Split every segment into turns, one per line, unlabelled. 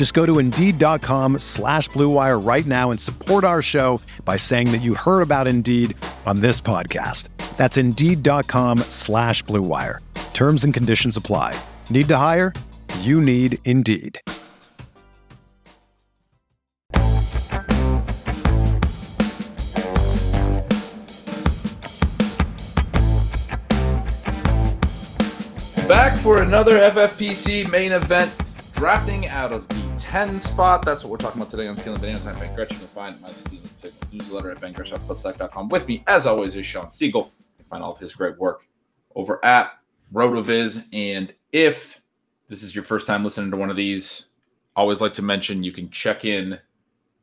Just go to Indeed.com slash BlueWire right now and support our show by saying that you heard about Indeed on this podcast. That's Indeed.com slash BlueWire. Terms and conditions apply. Need to hire? You need Indeed.
Back for another FFPC main event, drafting out of the 10 spot. That's what we're talking about today on Stealing Bananas. I'm Ben Gretchen. You can find my Stealing Signal newsletter at bengretch.substack.com. With me, as always, is Shawn Siegele. You can find all of his great work over at RotoViz. And if this is your first time listening to one of these, always like to mention you can check in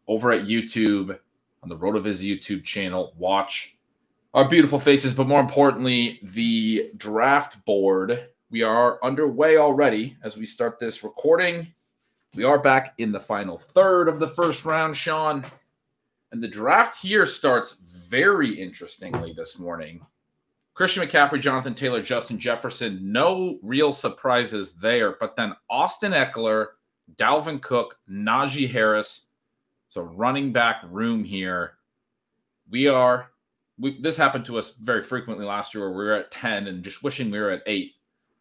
over at YouTube on the RotoViz YouTube channel. Watch our beautiful faces, but more importantly, the draft board. We are underway already as we start this recording. We are back in the final third of the first round, Sean. And the draft here starts very interestingly this morning. Christian McCaffrey, Jonathan Taylor, Justin Jefferson, no real surprises there. But then Austin Ekeler, Dalvin Cook, Najee Harris. So running back room here. We are we, this happened to us very frequently last year where we were at 10 and just wishing we were at 8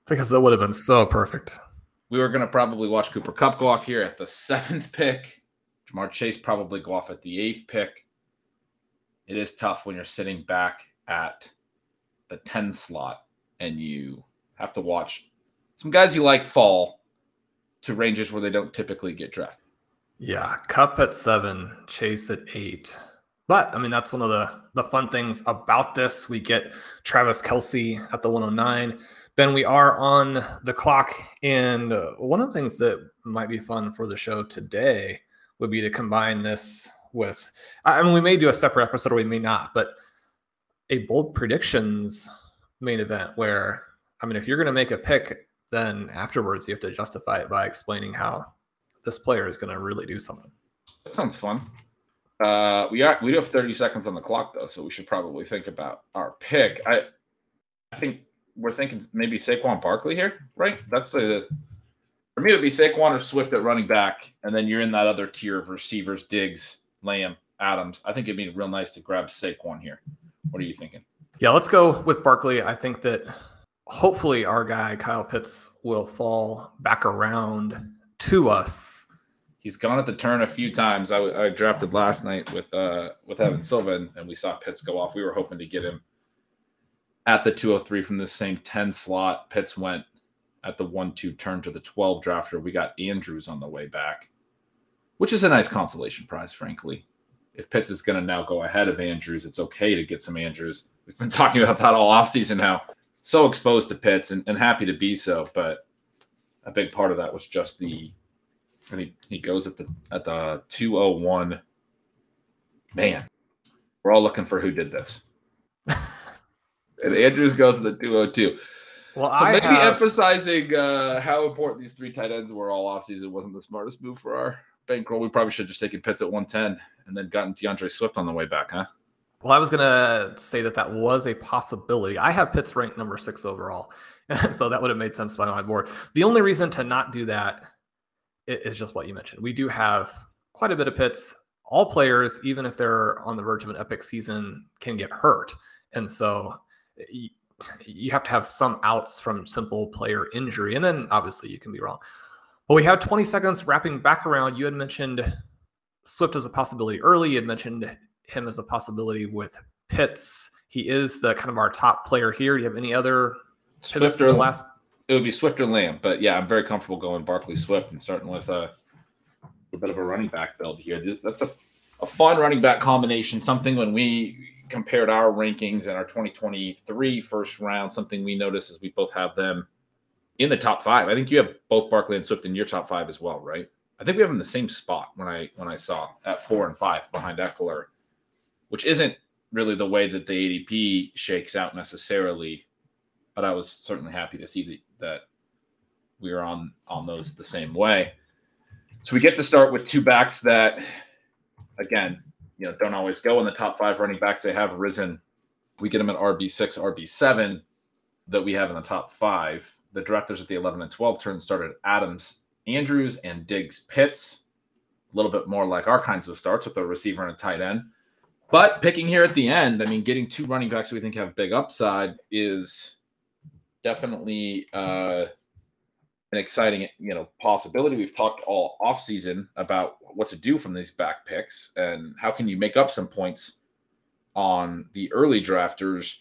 because that would have been so perfect
we were going to probably watch cooper Kupp go off here at the seventh pick ja'marr chase probably go off at the eighth pick it is tough when you're sitting back at the 10 slot and you have to watch some guys you like fall to ranges where they don't typically get drafted
yeah Kupp at seven chase at eight but I mean, that's one of the the fun things about this. We get Travis Kelce at the 109. Ben, we are on the clock, and one of the things that might be fun for the show today would be to combine this with. I mean, we may do a separate episode, or we may not, but a bold predictions main event where I mean, if you're going to make a pick, then afterwards you have to justify it by explaining how this player is going to really do something.
That sounds fun. Uh, we are we do have 30 seconds on the clock though, so we should probably think about our pick. I I think we're thinking maybe Saquon Barkley here, right? That's the for me it would be Saquon or Swift at running back, and then you're in that other tier of receivers, Diggs, Lamb, Adams. I think it'd be real nice to grab Saquon here. What are you thinking?
Yeah, let's go with Barkley. I think that hopefully our guy Kyle Pitts will fall back around to us
he's gone at the turn a few times. I, I drafted last night with uh with Evan Silva, and, and we saw Pitts go off. We were hoping to get him at the 203 from the same 10 slot. Pitts went at the 1 2 turn to the 12 drafter. We got Andrews on the way back, which is a nice consolation prize, frankly. If Pitts is going to now go ahead of Andrews, it's okay to get some Andrews. We've been talking about that all offseason now. So exposed to Pitts and, and happy to be so, but a big part of that was just the and he, he goes at the at the 201 man we're all looking for who did this and andrews goes to the 202 well so I maybe have... emphasizing uh, how important these three tight ends were all offseason wasn't the smartest move for our bankroll we probably should have just taken Pitts at 110 and then gotten DeAndre Swift on the way back huh
well I was gonna say that that was a possibility I have Pitts ranked number six overall so that would have made sense by my board the only reason to not do that is just what you mentioned. We do have quite a bit of Pitts. All players, even if they're on the verge of an epic season, can get hurt. And so you have to have some outs from simple player injury. And then obviously you can be wrong. But we have 20 seconds wrapping back around. You had mentioned Swift as a possibility early. You had mentioned him as a possibility with Pitts. he is the kind of our top player here. Do you have any other
Swift or last? It would be Swift or Lamb, but yeah, I'm very comfortable going Barkley Swift and starting with a, a bit of a running back build here. That's a, a fun running back combination. Something when we compared our rankings and our 2023 first round, something we noticed is we both have them in the top five. I think you have both Barkley and Swift in your top five as well, right? I think we have them in the same spot when I when I saw at four and five behind Ekeler, which isn't really the way that the ADP shakes out necessarily, but I was certainly happy to see that, that we are on on those the same way. So we get to start with two backs that, again, you know, don't always go in the top five running backs. They have risen. We get them at RB six, RB seven, that we have in the top five. The directors at the eleven and twelve turn started Adams, Andrews, and Diggs, Pitts. A little bit more like our kinds of starts with a receiver and a tight end. But picking here at the end, I mean, getting two running backs that we think have big upside is definitely uh, an exciting, you know, possibility. We've talked all offseason about what to do from these back picks and how can you make up some points on the early drafters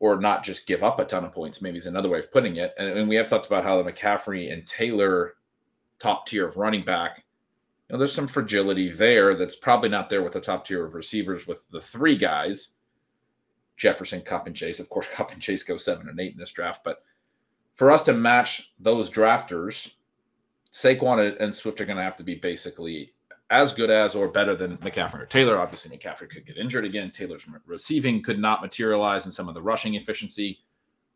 or not just give up a ton of points, maybe is another way of putting it. And, and we have talked about how the McCaffrey and Taylor top tier of running back you know, there's some fragility there that's probably not there with the top tier of receivers with the three guys, Jefferson, Kupp, and Chase. Of course, Kupp and Chase go seven and eight in this draft, but for us to match those drafters, Saquon and Swift are going to have to be basically as good as or better than McCaffrey or Taylor. Obviously, McCaffrey could get injured again. Taylor's receiving could not materialize in some of the rushing efficiency,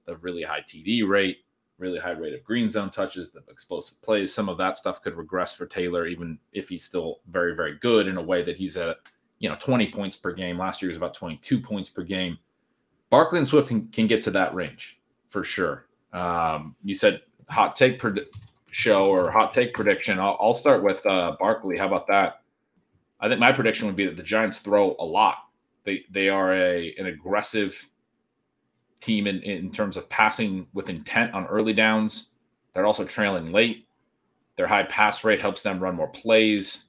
the really high TD rate really high rate of green zone touches, the explosive plays. Some of that stuff could regress for Taylor, even if he's still very, very good in a way that he's at, you know, 20 points per game. Last year was about 22 points per game. Barkley and Swift can, get to that range for sure. Um, you said hot take pred- show or hot take prediction. I'll, I'll start with uh, Barkley. How about that? I think my prediction would be that the Giants throw a lot. They they are a an aggressive team in, in terms of passing with intent on early downs. They're also trailing late. Their high pass rate helps them run more plays.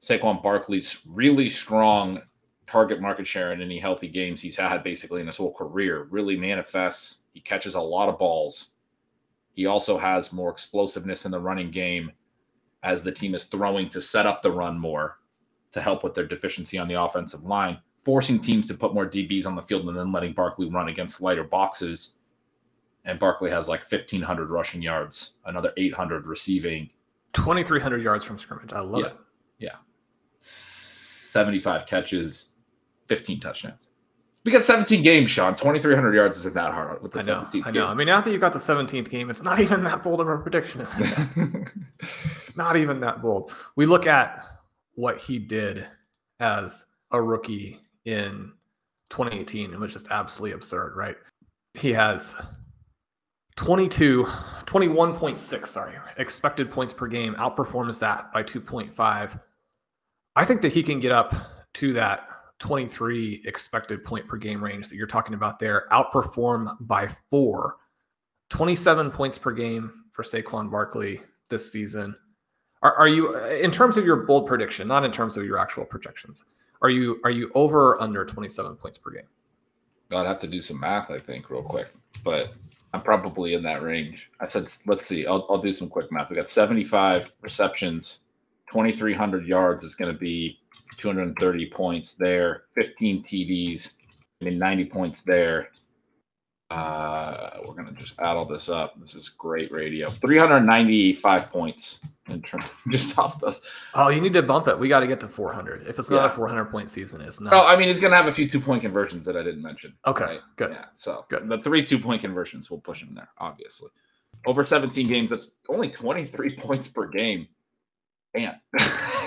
Saquon Barkley's really strong target market share in any healthy games he's had basically in his whole career really manifests. He catches a lot of balls. He also has more explosiveness in the running game as the team is throwing to set up the run more to help with their deficiency on the offensive line forcing teams to put more DBs on the field and then letting Barkley run against lighter boxes. And Barkley has like 1,500 rushing yards, another 800 receiving.
2,300 yards from scrimmage. I love
yeah.
it.
Yeah. 75 catches, 15 touchdowns. We got 17 games, Sean. 2,300 yards isn't that hard with the
I know,
17th
I know.
game.
I mean, now that you've got the 17th game, it's not even that bold of a prediction, is it? not even that bold. We look at what he did as a rookie in 2018 it was just absolutely absurd, right? He has 22, 21.6, sorry, expected points per game, outperforms that by 2.5. I think that he can get up to that 23 expected point per game range that you're talking about there, outperform by four. 27 points per game for Saquon Barkley this season. Are, are you, in terms of your bold prediction, not in terms of your actual projections, are you are you over or under 27 points per game?
I'd have to do some math, I think, real quick, but I'm probably in that range. I said, let's see, I'll, I'll do some quick math. We got 75 receptions, 2,300 yards is going to be 230 points there, 15 TDs, I mean 90 points there. Uh, we're gonna just add all this up. This is great radio. 395 points in terms just off this.
Oh, you need to bump it. We got to get to 400. If it's not yeah. a 400 point season, it's not.
Oh, I mean, he's gonna have a few two point conversions that I didn't mention.
Okay, right? good.
Yeah, so good. The three two point conversions will push him there, obviously. Over 17 games, that's only 23 points per game. Man,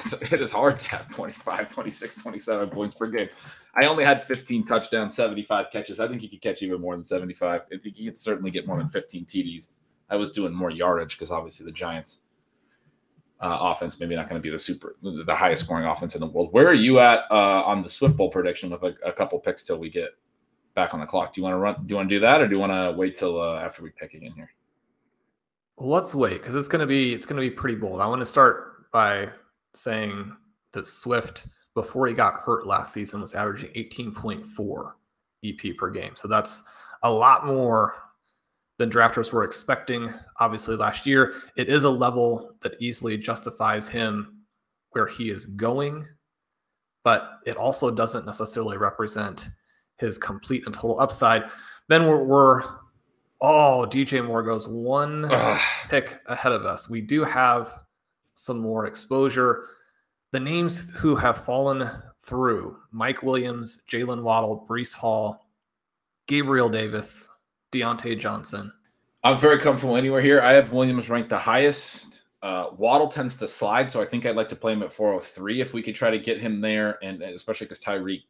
so it is hard to have 25, 26, 27 points per game. I only had 15 touchdowns, 75 catches. I think he could catch even more than 75. I think he could certainly get more than 15 TDs. I was doing more yardage because obviously the Giants' uh, offense maybe not going to be the super, the highest scoring offense in the world. Where are you at uh, on the Swift Bowl prediction with a, a, couple picks till we get back on the clock? Do you want to run? Do you want to do that, or do you want to wait till uh, after we pick again here?
let's wait because it's to be it's going to be pretty bold. I want to start by saying that Swift before he got hurt last season was averaging 18.4 EP per game. So that's a lot more than drafters were expecting. Obviously, last year, it is a level that easily justifies him where he is going, but it also doesn't necessarily represent his complete and total upside. Then we're, we're oh, DJ Moore goes one Ugh. pick ahead of us. We do have some more exposure. The names who have fallen through Mike Williams, Jalen Waddle, Breece Hall, Gabriel Davis, Diontae Johnson.
I'm very comfortable anywhere here. I have Williams ranked the highest. Uh, Waddle tends to slide, so I think I'd like to play him at 403 if we could try to get him there, and, and especially because Tyreek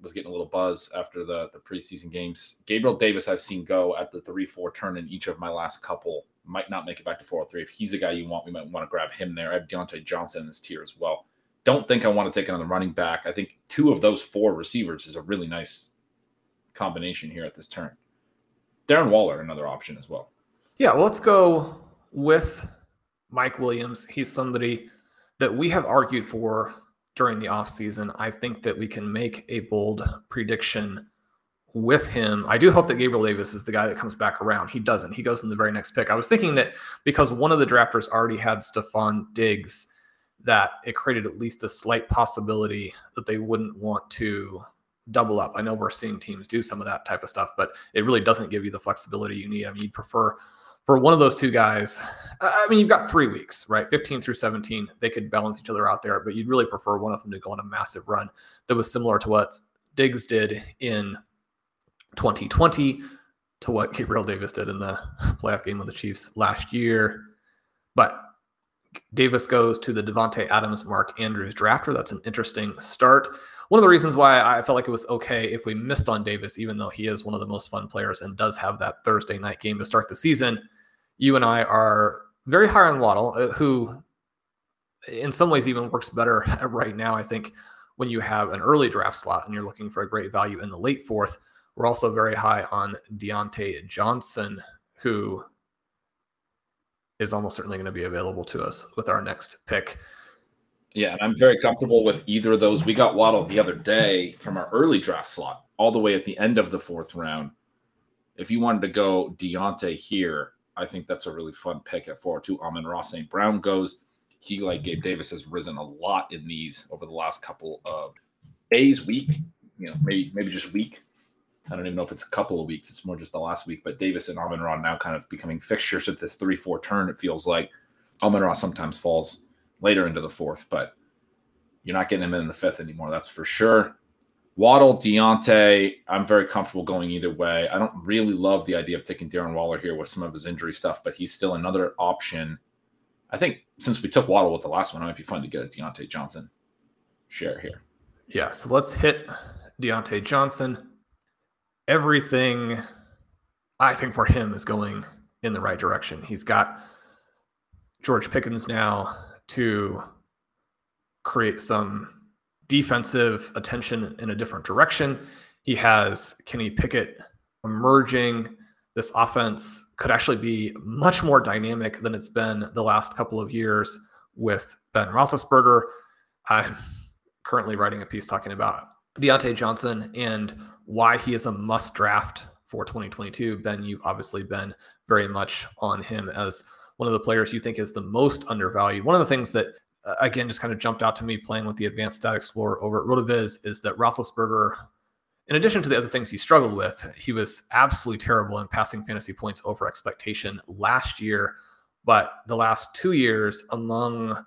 was getting a little buzz after the, the preseason games. Gabriel Davis, I've seen go at the 3 4 turn in each of my last couple. Might not make it back to 403. If he's a guy you want, we might want to grab him there. I have Diontae Johnson in this tier as well. Don't think I want to take another running back. I think two of those four receivers is a really nice combination here at this turn. Darren Waller, another option as well.
Yeah, let's go with Mike Williams. He's somebody that we have argued for during the offseason. I think that we can make a bold prediction with him. I do hope that Gabriel Davis is the guy that comes back around. He doesn't. He goes in the very next pick. I was thinking that because one of the drafters already had Stefon Diggs, that it created at least a slight possibility that they wouldn't want to double up. I know we're seeing teams do some of that type of stuff, but it really doesn't give you the flexibility you need. I mean, you'd prefer for one of those two guys, I mean, you've got three weeks, right? 15 through 17. They could balance each other out there, but you'd really prefer one of them to go on a massive run that was similar to what Diggs did in 2020, to what Gabriel Davis did in the playoff game with the Chiefs last year. But Davis goes to the Davante Adams, Mark Andrews drafter. That's an interesting start. One of the reasons why I felt like it was okay if we missed on Davis, even though he is one of the most fun players and does have that Thursday night game to start the season, you and I are very high on Waddle, uh, who in some ways even works better right now. I think when you have an early draft slot and you're looking for a great value in the late fourth, we're also very high on Diontae Johnson, who is almost certainly going to be available to us with our next pick.
Yeah, and I'm very comfortable with either of those. We got Waddle the other day from our early draft slot, all the way at the end of the fourth round. If you wanted to go Diontae here, I think that's a really fun pick at 402. Amon-Ra St. Brown goes. He, like Gabe Davis, has risen a lot in these over the last couple of days, week, you know, maybe maybe just week. I don't even know if it's a couple of weeks. It's more just the last week. But Davis and Amon Ra now kind of becoming fixtures at this 3 4 turn. It feels like Amon Ra sometimes falls later into the fourth, but you're not getting him in the fifth anymore. That's for sure. Waddle, Diontae, I'm very comfortable going either way. I don't really love the idea of taking Darren Waller here with some of his injury stuff, but he's still another option. I think since we took Waddle with the last one, it might be fun to get a Diontae Johnson share here.
Yeah, so let's hit Diontae Johnson. Everything I think for him is going in the right direction. He's got George Pickens now to create some defensive attention in a different direction. He has Kenny Pickett emerging. This offense could actually be much more dynamic than it's been the last couple of years with Ben Roethlisberger. I'm currently writing a piece talking about Diontae Johnson and why he is a must draft for 2022. Ben, you've obviously been very much on him as one of the players you think is the most undervalued. One of the things that uh, again just kind of jumped out to me playing with the Advanced Stat Explorer over at Rotoviz is that Roethlisberger, in addition to the other things he struggled with, he was absolutely terrible in passing fantasy points over expectation last year. But the last two years, among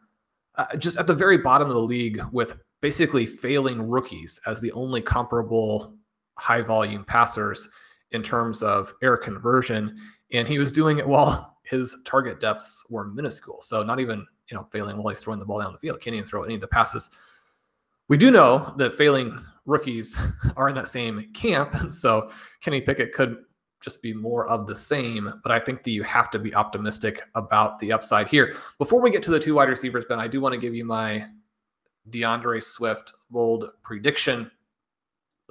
uh, just at the very bottom of the league with basically failing rookies as the only comparable high volume passers in terms of air conversion. And he was doing it while his target depths were minuscule. So not even, you know, failing while he's throwing the ball down the field. Can't even throw any of the passes. We do know that failing rookies are in that same camp. So Kenny Pickett could just be more of the same. But I think that you have to be optimistic about the upside here. Before we get to the two wide receivers, Ben, I do want to give you my DeAndre Swift bold prediction.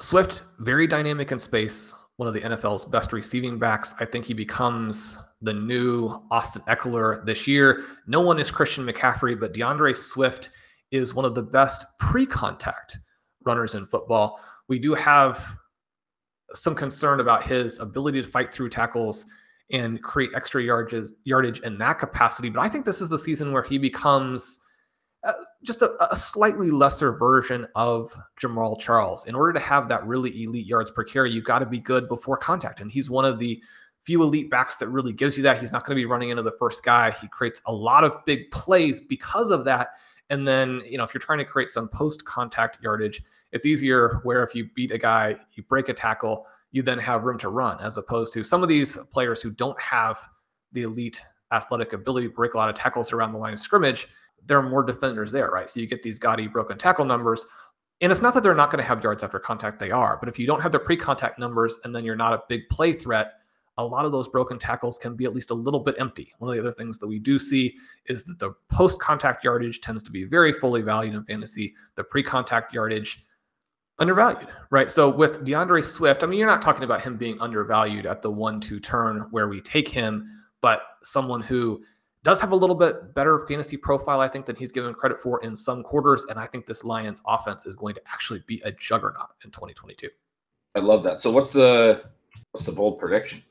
Swift, very dynamic in space, one of the NFL's best receiving backs. I think he becomes the new Austin Ekeler this year. No one is Christian McCaffrey, but DeAndre Swift is one of the best pre contact runners in football. We do have some concern about his ability to fight through tackles and create extra yardage, in that capacity. But I think this is the season where he becomes just a, a, slightly lesser version of Jamaal Charles. In order to have that really elite yards per carry, you've got to be good before contact. And he's one of the few elite backs that really gives you that. He's not going to be running into the first guy. He creates a lot of big plays because of that. And then, you know, if you're trying to create some post contact yardage, it's easier where if you beat a guy, you break a tackle, you then have room to run, as opposed to some of these players who don't have the elite athletic ability to break a lot of tackles around the line of scrimmage. There are more defenders there, right? So you get these gaudy broken tackle numbers. And it's not that they're not going to have yards after contact, they are. But if you don't have the pre contact numbers and then you're not a big play threat, a lot of those broken tackles can be at least a little bit empty. One of the other things that we do see is that the post contact yardage tends to be very fully valued in fantasy. The pre contact yardage undervalued, right? So with DeAndre Swift, I mean, you're not talking about him being undervalued at the one two turn where we take him, but someone who does have a little bit better fantasy profile, I think, than he's given credit for in some quarters. And I think this Lions offense is going to actually be a juggernaut in 2022.
I love that. So what's the what's the bold prediction?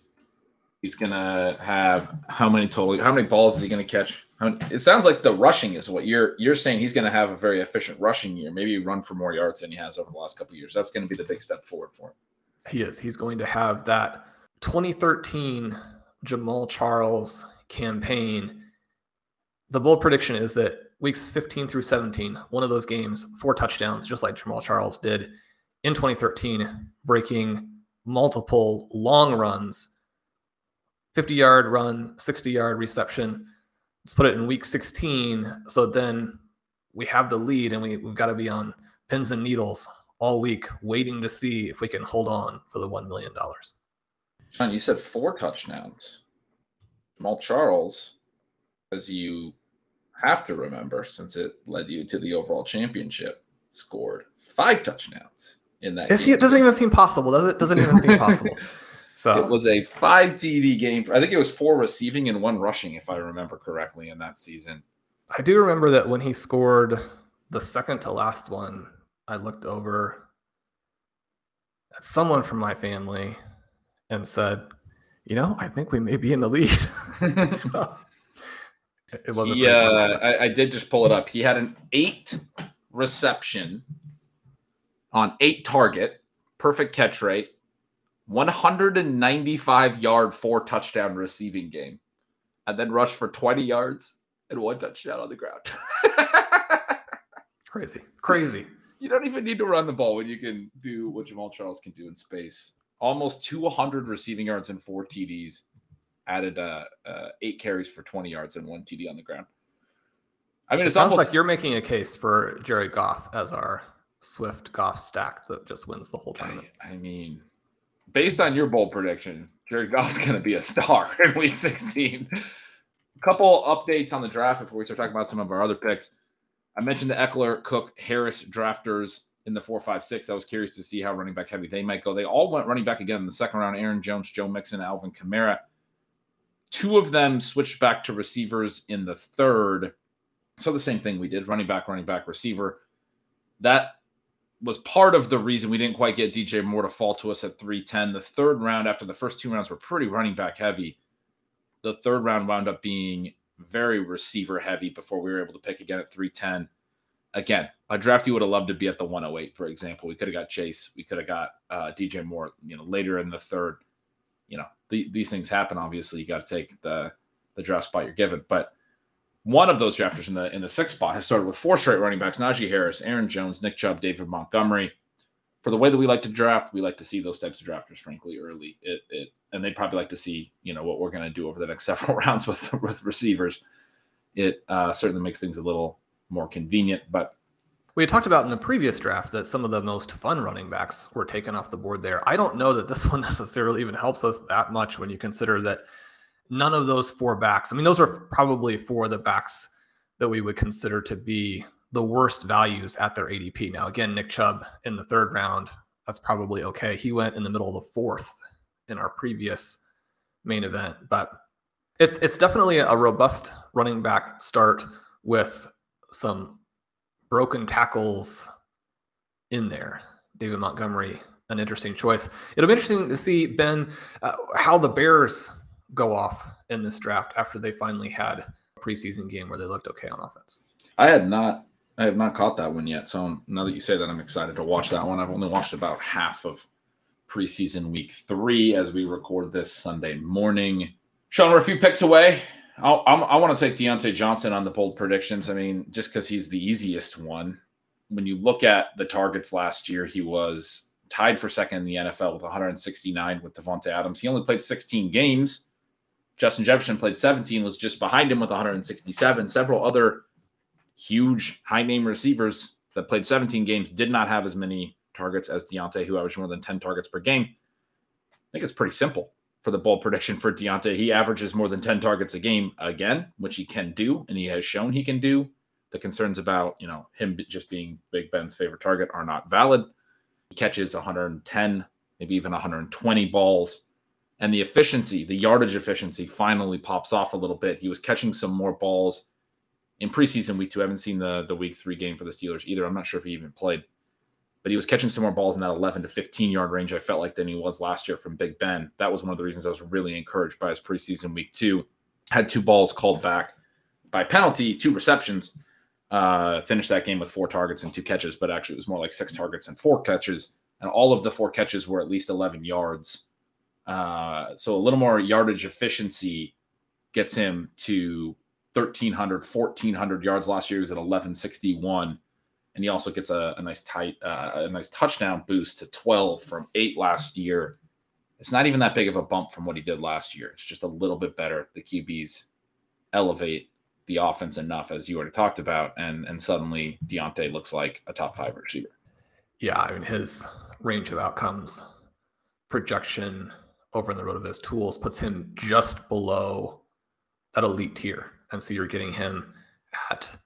He's gonna have how many total? How many balls is he gonna catch? it sounds like the rushing is what you're you're saying. He's gonna have a very efficient rushing year. Maybe run for more yards than he has over the last couple years. That's gonna be the big step forward for him.
He is. He's going to have that 2013 Jamaal Charles campaign. The bold prediction is that weeks 15 through 17, one of those games, four touchdowns, just like Jamaal Charles did in 2013, breaking multiple long runs 50 yard run, 60 yard reception. Let's put it in week 16. So then we have the lead and we, we've got to be on pins and needles all week waiting to see if we can hold on for the $1 million.
Sean, you said four touchdowns. Jamaal Charles, as you have to remember, since it led you to the overall championship, scored five touchdowns in that.
It doesn't even seem possible, does it? Doesn't even seem possible.
So it was a five TD game. I think it was four receiving and one rushing, if I remember correctly, in that season.
I do remember that when he scored the second to last one, I looked over at someone from my family and said, "You know, I think we may be in the lead." so,
it wasn't. Yeah, uh, I, I did just pull it up. He had an eight reception on eight target, perfect catch rate, 195 yard, four touchdown receiving game, and then rushed for 20 yards and one touchdown on the ground.
crazy, crazy.
You don't even need to run the ball when you can do what Jamaal Charles can do in space. Almost 200 receiving yards and four TDs. Added uh, uh, eight carries for 20 yards and one TD on the ground.
I mean, it sounds almost... like you're making a case for Jared Goff as our Swift Goff stack that just wins the whole tournament.
I, I mean, based on your bold prediction, Jared Goff's going to be a star in Week 16. A couple updates on the draft before we start talking about some of our other picks. I mentioned the Ekeler, Cook, Harris drafters in the four, five, six. I was curious to see how running back heavy they might go. They all went running back again in the second round. Aaron Jones, Joe Mixon, Alvin Kamara. Two of them switched back to receivers in the third. So the same thing we did running back, running back, receiver. That was part of the reason we didn't quite get DJ Moore to fall to us at 310. The third round, after the first two rounds were pretty running back heavy, the third round wound up being very receiver heavy before we were able to pick again at 310. Again, a draft you would have loved to be at the 108, for example. We could have got Chase. We could have got uh, DJ Moore, you know, later in the third. You know, the, these things happen. Obviously, you got to take the the draft spot you're given. But one of those drafters in the in the sixth spot has started with four straight running backs: Najee Harris, Aaron Jones, Nick Chubb, David Montgomery. For the way that we like to draft, we like to see those types of drafters, frankly, early. It, it and they'd probably like to see, you know, what we're going to do over the next several rounds with with receivers. It uh, certainly makes things a little more convenient, but
we talked about in the previous draft that some of the most fun running backs were taken off the board there. I don't know that this one necessarily even helps us that much when you consider that none of those four backs, I mean, those are probably four of the backs that we would consider to be the worst values at their ADP. Now, again, Nick Chubb in the third round, that's probably okay. He went in the middle of the fourth in our previous main event, but it's it's definitely a robust running back start with some broken tackles in there. David Montgomery, an interesting choice. It'll be interesting to see Ben uh, how the Bears go off in this draft after they finally had a preseason game where they looked okay on offense.
I had not I have not caught that one yet. So now that you say that, I'm excited to watch that one. I've only watched about half of preseason week three as we record this Sunday morning. Sean, we're a few picks away. I'll, I'm, want to take Diontae Johnson on the bold predictions. I mean, just because he's the easiest one. When you look at the targets last year, he was tied for second in the NFL with 169 with Davante Adams. He only played 16 games. Justin Jefferson played 17, was just behind him with 167. Several other huge high name receivers that played 17 games did not have as many targets as Diontae, who averaged more than 10 targets per game. I think it's pretty simple for the bold prediction for Diontae. He averages more than 10 targets a game again, which he can do, and he has shown he can do. The concerns about, you know, him just being Big Ben's favorite target are not valid. He catches 110, maybe even 120 balls. And the efficiency, the yardage efficiency finally pops off a little bit. He was catching some more balls in preseason week two. I haven't seen the the week three game for the Steelers either. I'm not sure if he even played, but he was catching some more balls in that 11 to 15 yard range. I felt like than he was last year from Big Ben. That was one of the reasons I was really encouraged by his preseason week two. Had two balls called back by penalty, two receptions. Uh, finished that game with four targets and two catches, but actually it was more like six targets and four catches. And all of the four catches were at least 11 yards. Uh, so a little more yardage efficiency gets him to 1,300, 1,400 yards last year. He was at 1161. And he also gets a, a nice tight, uh, a nice touchdown boost to 12 from eight last year. It's not even that big of a bump from what he did last year. It's just a little bit better. The QBs elevate the offense enough, as you already talked about, and and suddenly Diontae looks like a top five receiver.
Yeah, I mean his range of outcomes, projection over in the road of his tools puts him just below that elite tier and so you're getting him at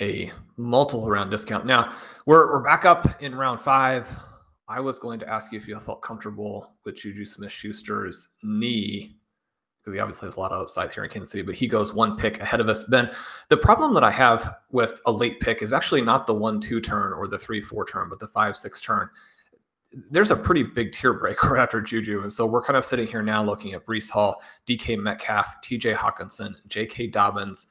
a multiple round discount. Now we're we're back up in round five. I was going to ask you if you felt comfortable with Juju Smith Schuster's knee because he obviously has a lot of upside here in Kansas City, but he goes one pick ahead of us. Ben, the problem that I have with a late pick is actually not the one two turn or the three four turn, but the five six turn. There's a pretty big tier breaker after Juju. And so we're kind of sitting here now looking at Breece Hall, DK Metcalf, TJ Hockenson, JK Dobbins.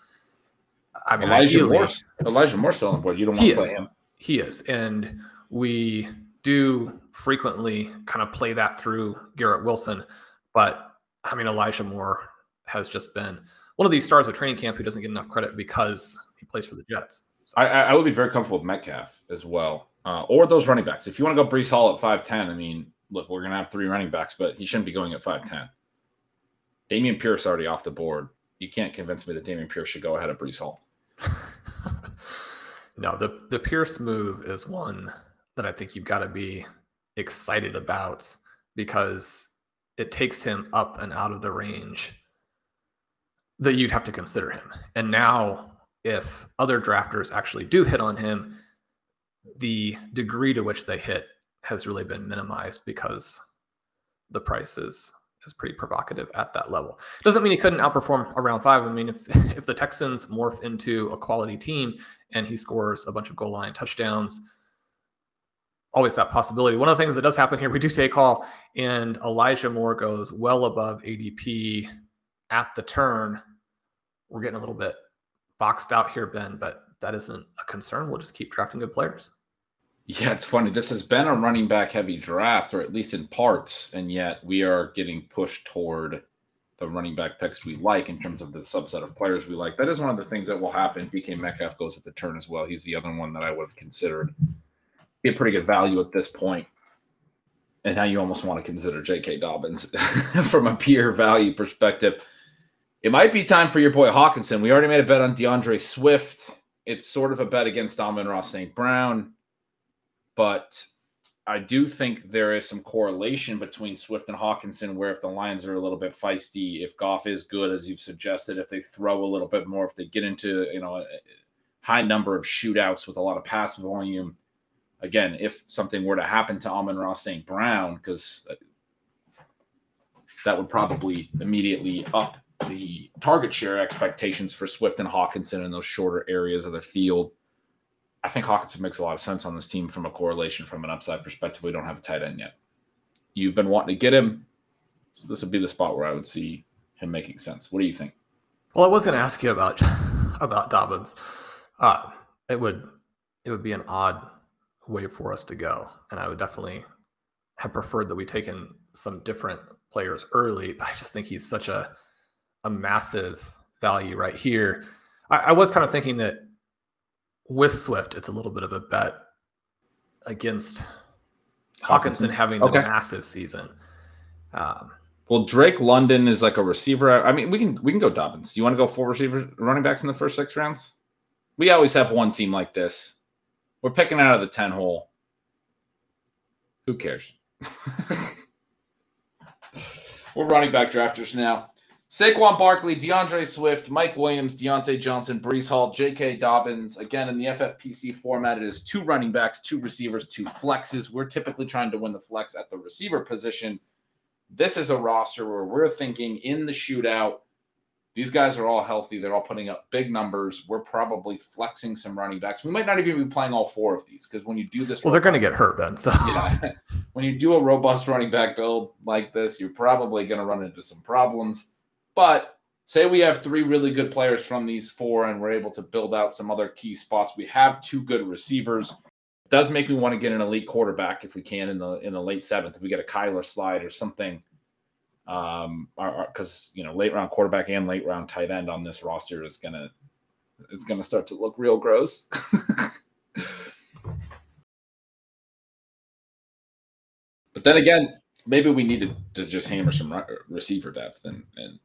I mean, Elijah Moore, Elijah Moore still on the board. You don't want to play him.
He is. And we do frequently kind of play that through Garrett Wilson. But I mean, Elijah Moore has just been one of these stars of training camp who doesn't get enough credit because he plays for the Jets.
So. I, I would be very comfortable with Metcalf as well uh, or those running backs. If you want to go Breece Hall at 5'10, I mean, look, we're going to have three running backs, but he shouldn't be going at 5'10. Dameon Pierce already off the board. You can't convince me that Dameon Pierce should go ahead of Breece Hall.
no, the, the Pierce move is one that I think you've got to be excited about because it takes him up and out of the range that you'd have to consider him. And now, if other drafters actually do hit on him, the degree to which they hit has really been minimized because the price is is pretty provocative at that level. Doesn't mean he couldn't outperform around five. I mean, if if the Texans morph into a quality team and he scores a bunch of goal line touchdowns, always that possibility. One of the things that does happen here, we do take Hall, and Elijah Moore goes well above ADP at the turn. We're getting a little bit boxed out here, Ben, but that isn't a concern. We'll just keep drafting good players.
Yeah, it's funny. This has been a running back heavy draft, or at least in parts, and yet we are getting pushed toward the running back picks we like in terms of the subset of players we like. That is one of the things that will happen. DK Metcalf goes at the turn as well. He's the other one that I would have considered be a pretty good value at this point. And now you almost want to consider J.K. Dobbins from a pure value perspective. It might be time for your boy Hockenson. We already made a bet on D'Andre Swift. It's sort of a bet against Amon-Ra St. Brown but I do think there is some correlation between Swift and Hockenson, where if the Lions are a little bit feisty, if Goff is good, as you've suggested, if they throw a little bit more, if they get into you know a high number of shootouts with a lot of pass volume, again, if something were to happen to Amon-Ra St. Brown, because uh, that would probably immediately up the target share expectations for Swift and Hockenson in those shorter areas of the field I think Hockenson makes a lot of sense on this team from a correlation from an upside perspective. We don't have a tight end yet. You've been wanting to get him. So this would be the spot where I would see him making sense. What do you think?
Well, I was going to ask you about about Dobbins. Uh, it would it would be an odd way for us to go, and I would definitely have preferred that we taken some different players early. But I just think he's such a a massive value right here. I, I was kind of thinking that with Swift, it's a little bit of a bet against Hockenson, Hockenson having okay. the massive season.
Um, well, Drake London is like a receiver. I mean, we can we can go Dobbins. You want to go four receivers, running backs in the first six rounds? We always have one team like this. We're picking out of the ten hole. Who cares? We're running back drafters now. Saquon Barkley, DeAndre Swift, Mike Williams, Diontae Johnson, Breece Hall, J.K. Dobbins. Again, in the FFPC format, it is two running backs, two receivers, two flexes. We're typically trying to win the flex at the receiver position. This is a roster where we're thinking in the shootout, these guys are all healthy. They're all putting up big numbers. We're probably flexing some running backs. We might not even be playing all four of these because when you do this,
well, they're going to get hurt, Ben. So
yeah, when you do a robust running back build like this, you're probably going to run into some problems. But say we have three really good players from these four and we're able to build out some other key spots. We have two good receivers. It does make me want to get an elite quarterback if we can in the in the late seventh. If we get a Kyler slide or something. Um, because you know, late round quarterback and late round tight end on this roster is gonna it's gonna start to look real gross. but then again, maybe we need to, to just hammer some receiver depth and and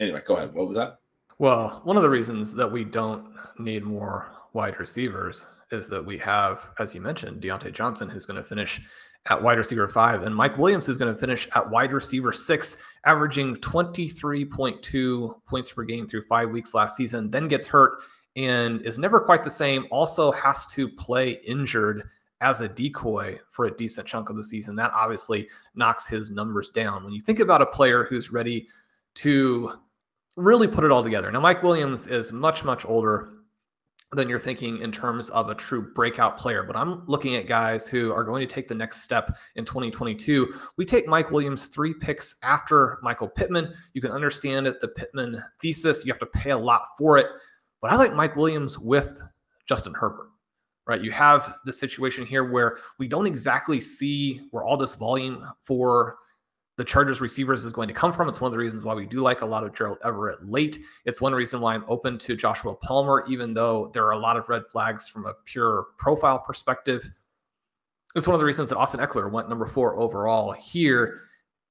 anyway, go ahead. What was that?
Well, one of the reasons that we don't need more wide receivers is that we have, as you mentioned, Diontae Johnson, who's going to finish at wide receiver five, and Mike Williams, who's going to finish at wide receiver six, averaging 23.2 points per game through five weeks last season, then gets hurt and is never quite the same. Also has to play injured as a decoy for a decent chunk of the season. That obviously knocks his numbers down. When you think about a player who's ready to really put it all together. Now, Mike Williams is much, much older than you're thinking in terms of a true breakout player. But I'm looking at guys who are going to take the next step in 2022. We take Mike Williams three picks after Michael Pittman. You can understand it, the Pittman thesis. You have to pay a lot for it. But I like Mike Williams with Justin Herbert. Right. You have the situation here where we don't exactly see where all this volume for the Chargers receivers is going to come from. It's one of the reasons why we do like a lot of Gerald Everett late. It's one reason why I'm open to Joshua Palmer, even though there are a lot of red flags from a pure profile perspective. It's one of the reasons that Austin Ekeler went number four overall here.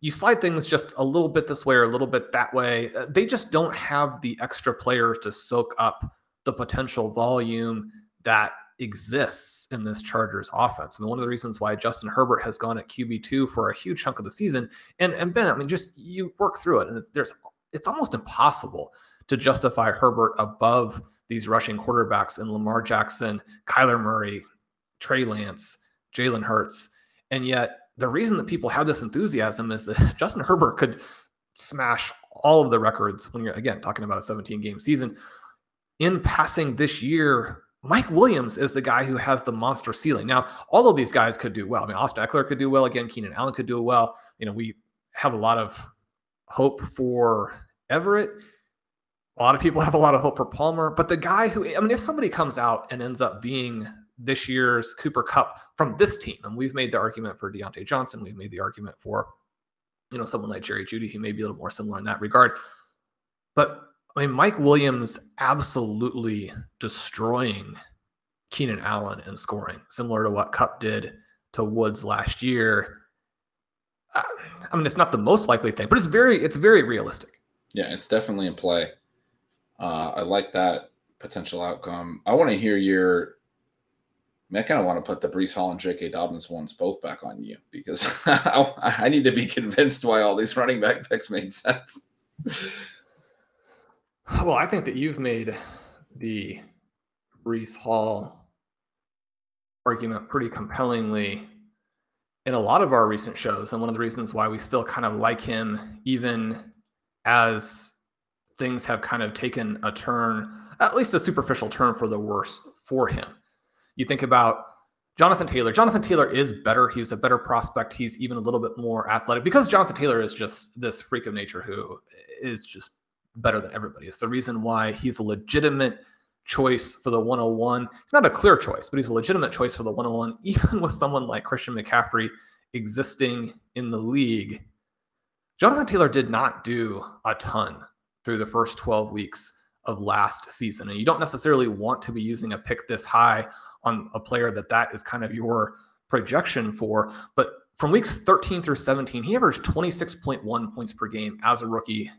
You slide things just a little bit this way or a little bit that way. Uh, they just don't have the extra players to soak up the potential volume that exists in this Chargers offense. I mean, one of the reasons why Justin Herbert has gone at QB2 for a huge chunk of the season, and and Ben, I mean, just you work through it, and there's it's almost impossible to justify Herbert above these rushing quarterbacks in Lamar Jackson, Kyler Murray, Trey Lance, Jalen Hurts, and yet the reason that people have this enthusiasm is that Justin Herbert could smash all of the records when you're again talking about a 17 game season in passing this year Mike Williams is the guy who has the monster ceiling. Now, all of these guys could do well. I mean, Austin Ekeler could do well again. Keenan Allen could do well. You know, we have a lot of hope for Everett. A lot of people have a lot of hope for Palmer. But the guy who, I mean, if somebody comes out and ends up being this year's Cooper Kupp from this team, and we've made the argument for Diontae Johnson, we've made the argument for, you know, someone like Jerry Jeudy, who may be a little more similar in that regard. But I mean, Mike Williams absolutely destroying Keenan Allen in scoring, similar to what Kupp did to Woods last year. Uh, I mean, it's not the most likely thing, but it's very, it's very realistic.
Yeah, it's definitely in play. Uh, I like that potential outcome. I want to hear your. I, mean, I kind of want to put the Breece Hall and J.K. Dobbins ones both back on you because I need to be convinced why all these running back picks made sense.
Well, I think that you've made the Breece Hall argument pretty compellingly in a lot of our recent shows. And one of the reasons why we still kind of like him, even as things have kind of taken a turn, at least a superficial turn for the worse for him. You think about Jonathan Taylor. Jonathan Taylor is better. He's a better prospect. He's even a little bit more athletic because Jonathan Taylor is just this freak of nature who is just better than everybody. It's the reason why he's a legitimate choice for the 101. It's not a clear choice, but he's a legitimate choice for the 101, even with someone like Christian McCaffrey existing in the league. Jonathan Taylor did not do a ton through the first 12 weeks of last season. And you don't necessarily want to be using a pick this high on a player that that is kind of your projection for. But from weeks 13 through 17, he averaged 26.1 points per game as a rookie.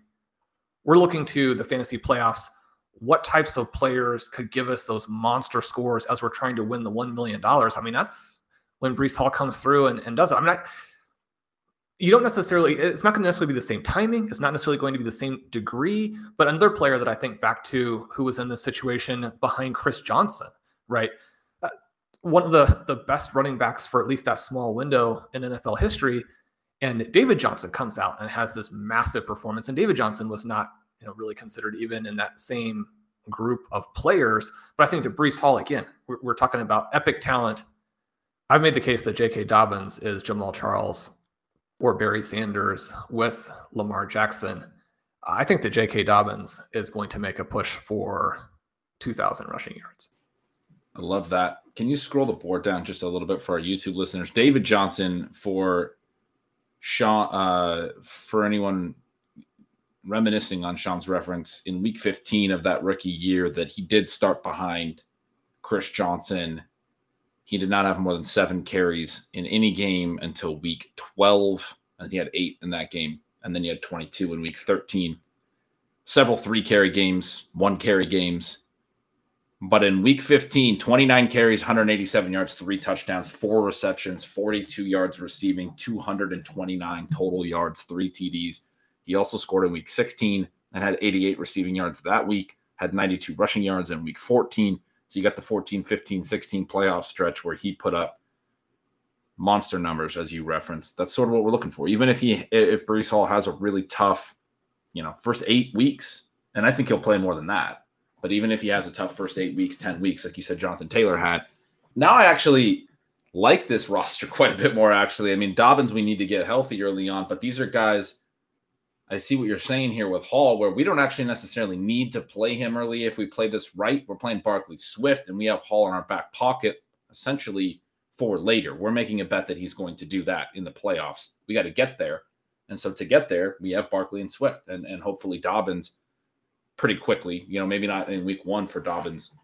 We're looking to the fantasy playoffs. What types of players could give us those monster scores as we're trying to win the $1 million? I mean, that's when Breece Hall comes through and, and does it. I'm not, you don't necessarily, it's not going to necessarily be the same timing. It's not necessarily going to be the same degree. But another player that I think back to who was in this situation behind Chris Johnson, right? Uh, one of the, the best running backs for at least that small window in NFL history. And David Johnson comes out and has this massive performance. And David Johnson was not, you know, really considered even in that same group of players. But I think that Breece Hall, again, we're, we're talking about epic talent. I've made the case that J.K. Dobbins is Jamaal Charles or Barry Sanders with Lamar Jackson. I think that J.K. Dobbins is going to make a push for 2,000 rushing yards.
I love that. Can you scroll the board down just a little bit for our YouTube listeners? David Johnson for Sean, uh, for anyone reminiscing on Sean's reference in week 15 of that rookie year that he did start behind Chris Johnson he did not have more than seven carries in any game until week 12. And he had eight in that game. And then he had 22 in week 13. Several three carry games, one carry games. But in week 15, 29 carries, 187 yards, three touchdowns, four receptions, 42 yards receiving, 229 total yards, three TDs. He also scored in week 16 and had 88 receiving yards that week, had 92 rushing yards in week 14 so you got the 14, 15, 16 playoff stretch where he put up monster numbers, as you referenced. That's sort of what we're looking for. Even if he if Breece Hall has a really tough, you know, first eight weeks, and I think he'll play more than that. But even if he has a tough first eight weeks, 10 weeks, like you said, Jonathan Taylor had, now I actually like this roster quite a bit more, actually. I mean, Dobbins, we need to get healthy early on, but these are guys I see what you're saying here with Hall, where we don't actually necessarily need to play him early. If we play this right, we're playing Barkley Swift, and we have Hall in our back pocket essentially for later. We're making a bet that he's going to do that in the playoffs. We got to get there. And so to get there, we have Barkley and Swift and, and hopefully Dobbins pretty quickly. You know, maybe not in week one for Dobbins.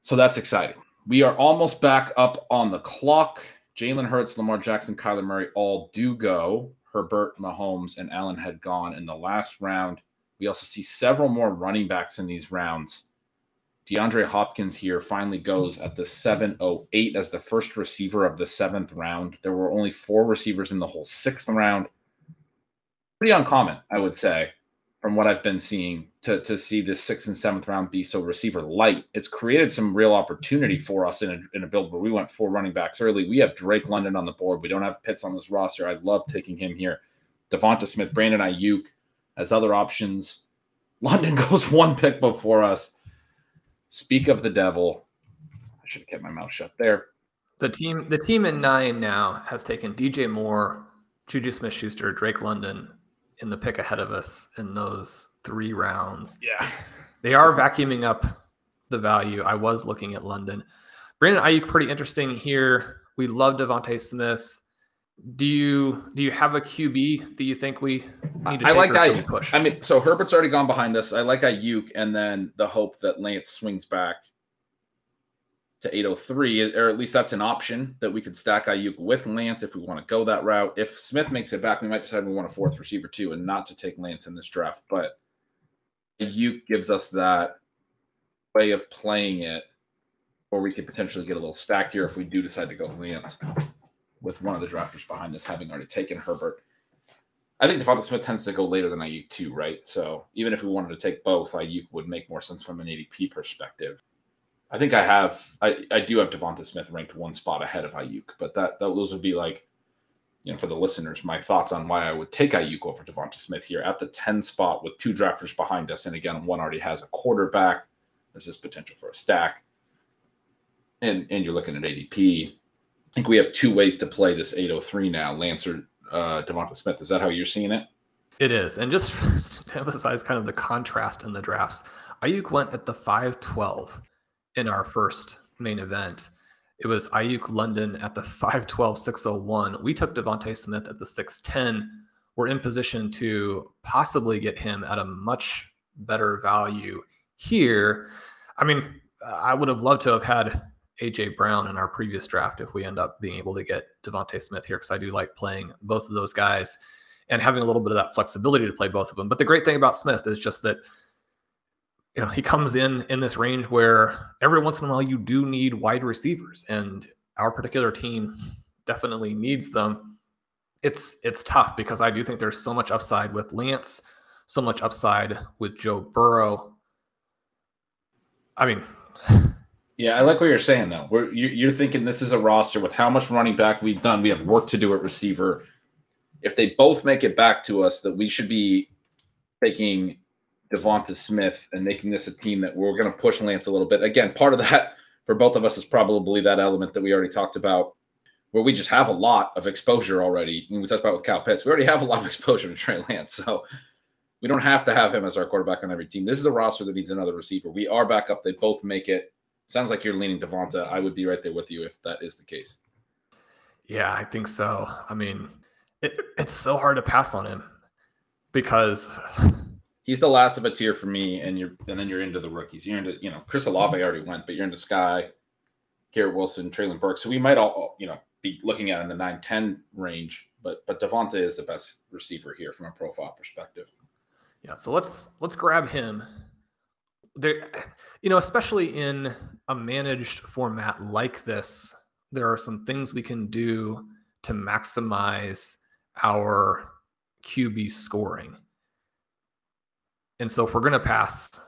So that's exciting. We are almost back up on the clock. Jalen Hurts, Lamar Jackson, Kyler Murray all do go. Herbert, Mahomes, and Allen had gone in the last round. We also see several more running backs in these rounds. DeAndre Hopkins here finally goes at the 708 as the first receiver of the seventh round. There were only four receivers in the whole sixth round. Pretty uncommon, I would say, from what I've been seeing to, to see this sixth and seventh round be so receiver light. It's created some real opportunity mm-hmm. for us in a, in a build where we went four running backs early. We have Drake London on the board. We don't have Pitts on this roster. I love taking him here. Devonta Smith, Brandon Aiyuk as other options. London goes one pick before us. Speak of the devil. I should have kept my mouth shut there.
The team, the team in nine now has taken DJ Moore, Juju Smith Schuster, Drake London in the pick ahead of us in those three rounds.
Yeah.
They are vacuuming up the value. I was looking at London. Brandon Aiyuk, pretty interesting here. We love DeVonta Smith. Do you do you have a QB that you think we need to?
I like Aiyuk. Push? I mean, so Herbert's already gone behind us. I like Aiyuk, and then the hope that Lance swings back to 803, or at least that's an option that we could stack Aiyuk with Lance if we want to go that route. If Smith makes it back, we might decide we want a fourth receiver too, and not to take Lance in this draft. But Aiyuk gives us that way of playing it, or we could potentially get a little stack here if we do decide to go Lance with one of the drafters behind us having already taken Herbert. I think Devonta Smith tends to go later than Aiyuk too, right? So even if we wanted to take both, Aiyuk would make more sense from an ADP perspective. I think I have I, I do have Devonta Smith ranked one spot ahead of Aiyuk, but that, that those would be like, you know, for the listeners, my thoughts on why I would take Aiyuk over Devonta Smith here at the 10 spot with two drafters behind us. And again, one already has a quarterback. There's this potential for a stack. and and you're looking at ADP, I think we have two ways to play this 803 now. Lancer, uh, Devonta Smith. Is that how you're seeing it?
It is, and just to emphasize kind of the contrast in the drafts, Aiyuk went at the 512 in our first main event. It was Aiyuk London at the 512 601. We took DeVonta Smith at the 610. We're in position to possibly get him at a much better value here. I mean, I would have loved to have had AJ Brown in our previous draft if we end up being able to get DeVonta Smith here because I do like playing both of those guys and having a little bit of that flexibility to play both of them. But the great thing about Smith is just that you know he comes in in this range where every once in a while you do need wide receivers, and our particular team definitely needs them. It's it's tough because I do think there's so much upside with Lance, so much upside with Joe Burrow. I mean,
yeah, I like what you're saying though. We're you're thinking this is a roster with how much running back we've done. We have work to do at receiver. If they both make it back to us, that we should be taking Devonta Smith and making this a team that we're going to push Lance a little bit. Again, part of that for both of us is probably that element that we already talked about, where we just have a lot of exposure already. And we talked about with Kyle Pitts, we already have a lot of exposure to Trey Lance, so we don't have to have him as our quarterback on every team. This is a roster that needs another receiver. We are back up; they both make it. Sounds like you're leaning Devonta. I would be right there with you if that is the case.
Yeah, I think so. I mean, it, it's so hard to pass on him because
he's the last of a tier for me, and you're and then you're into the rookies. You're into you know Chris Olave mm-hmm. already went, but you're into Sky, Garrett Wilson, Treylon Burks. So we might all you know be looking at in the 9-10 range, but but Devonta is the best receiver here from a profile perspective.
Yeah, so let's let's grab him. There, you know, especially in a managed format like this, there are some things we can do to maximize our QB scoring. And so if we're going to pass,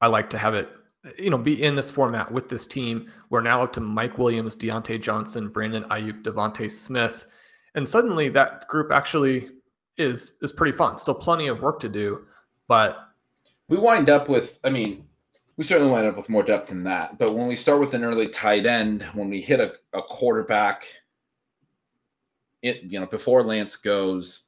I like to have it, you know, be in this format with this team. We're now up to Mike Williams, Diontae Johnson, Brandon Aiyuk, DeVonta Smith. And suddenly that group actually is is pretty fun. Still plenty of work to do, but
we wind up with, I mean, we certainly wind up with more depth than that. But when we start with an early tight end, when we hit a, a quarterback, it you know, before Lance goes,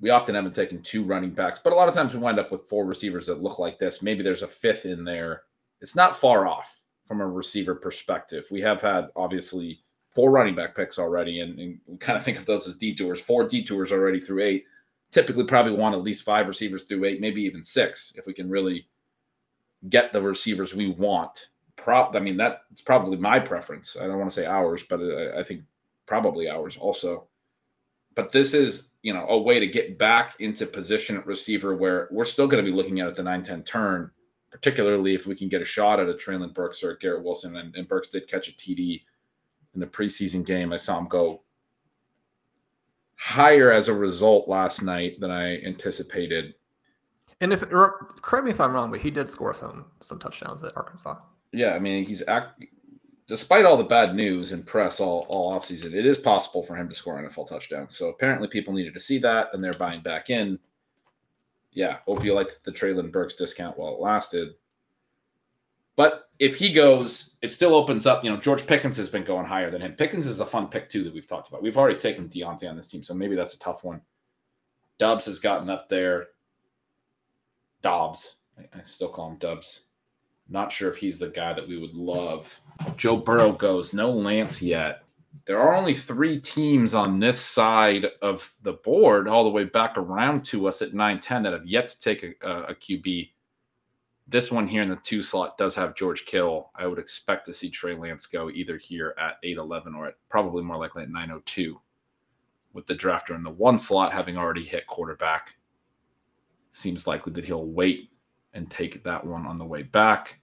we often haven't taken two running backs, but a lot of times we wind up with four receivers that look like this. Maybe there's a fifth in there. It's not far off from a receiver perspective. We have had obviously four running back picks already, and, and we kind of think of those as detours. Four detours already through eight. Typically, probably want at least five receivers through eight, maybe even six, if we can really get the receivers we want. Prop. I mean, that's probably my preference. I don't want to say ours, but I, I think probably ours also but this is you know a way to get back into position at receiver where we're still going to be looking at at the 9-10 turn particularly if we can get a shot at a Treylon Burks or Garrett Wilson. And, and Burks did catch a TD in the preseason game. I saw him go higher as a result last night than I anticipated.
And if correct me if I'm wrong but he did score some some touchdowns at Arkansas.
Yeah I mean he's act despite all the bad news and press all, all offseason, it is possible for him to score NFL touchdowns. So apparently people needed to see that and they're buying back in. Yeah, hope you liked the Treylon Burks discount while it lasted. But if he goes, it still opens up. You know, George Pickens has been going higher than him. Pickens is a fun pick too that we've talked about. We've already taken Diontae on this team, so maybe that's a tough one. Dubs has gotten up there. Dobbs. I still call him Dubs. Not sure if he's the guy that we would love. Joe Burrow goes, no Lance yet. There are only three teams on this side of the board, all the way back around to us at 9 10, that have yet to take a, a QB. This one here in the two slot does have George Kittle. I would expect to see Trey Lance go either here at 8 11 or at probably more likely at 902, with the drafter in the one slot having already hit quarterback. Seems likely that he'll wait and take that one on the way back.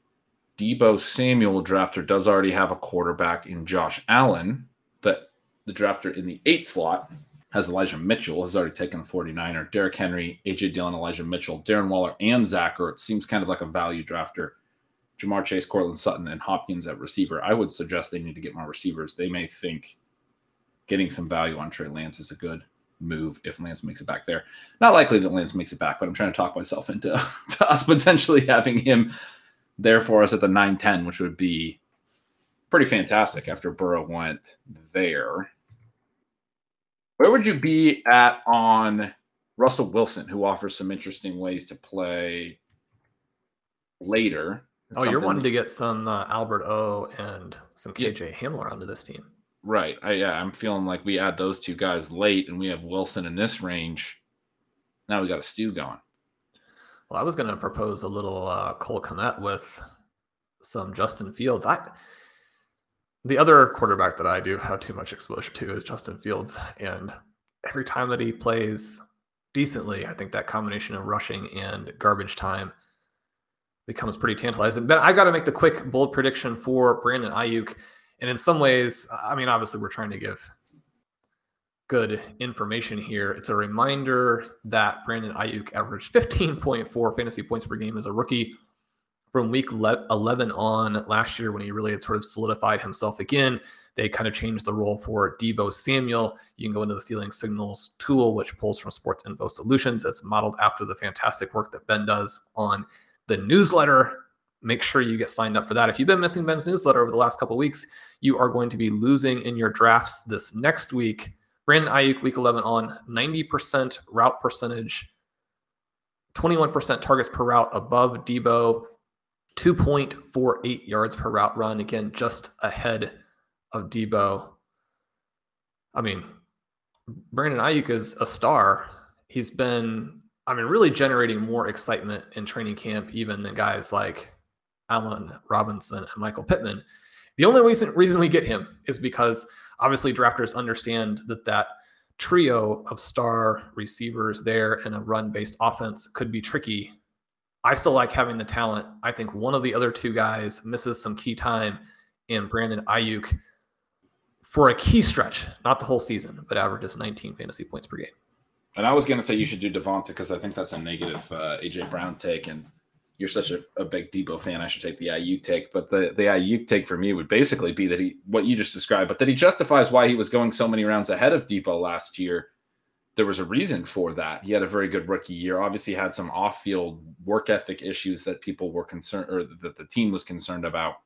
Deebo Samuel drafter does already have a quarterback in Josh Allen. but the drafter in the eight slot has Elijah Mitchell, has already taken the 49er. Derrick Henry, AJ Dillon, Elijah Mitchell, Darren Waller, and Zach Ertz. Seems kind of like a value drafter. Ja'Marr Chase, Courtland Sutton, and Hopkins at receiver. I would suggest they need to get more receivers. They may think getting some value on Trey Lance is a good move if Lance makes it back there. Not likely that Lance makes it back, but I'm trying to talk myself into to us potentially having him there for us at the 910, which would be pretty fantastic after Burrow went there. Where would you be at on Russell Wilson, who offers some interesting ways to play later?
Oh, you're wanting to get some uh, Albert O and some KJ yeah. Hamler onto this team.
Right. I, yeah, I'm feeling like we add those two guys late and we have Wilson in this range. Now we got a stew going.
Well, I was going to propose a little uh, Cole Kmet with some Justin Fields. I the other quarterback that I do have too much exposure to is Justin Fields, and every time that he plays decently, I think that combination of rushing and garbage time becomes pretty tantalizing. But I got to make the quick bold prediction for Brandon Aiyuk, and in some ways, I mean, obviously, we're trying to give good information here. It's a reminder that Brandon Aiyuk averaged 15.4 fantasy points per game as a rookie from week 11 on last year when he really had sort of solidified himself again. They kind of changed the role for Deebo Samuel. You can go into the Stealing Signals tool, which pulls from Sports Info Solutions. It's modeled after the fantastic work that Ben does on the newsletter. Make sure you get signed up for that. If you've been missing Ben's newsletter over the last couple weeks, you are going to be losing in your drafts this next week. Brandon Aiyuk, week 11 on 90% route percentage, 21% targets per route above Deebo, 2.48 yards per route run. Again, just ahead of Deebo. I mean, Brandon Aiyuk is a star. He's been, I mean, really generating more excitement in training camp, even than guys like Allen Robinson and Michael Pittman. The only reason reason we get him is because obviously drafters understand that that trio of star receivers there in a run based offense could be tricky I still like having the talent. I think one of the other two guys misses some key time in Brandon Aiyuk for a key stretch, not the whole season, but averages 19 fantasy points per game.
And I was going to say you should do Devonta because I think that's a negative uh, AJ Brown take, and you're such a, a, big Deebo fan. I should take the IU take, but the the Aiyuk take for me would basically be that he what you just described, but that he justifies why he was going so many rounds ahead of Deebo last year there was a reason for that. He had a very good rookie year. Obviously, had some off-field work ethic issues that people were concerned or that the team was concerned about.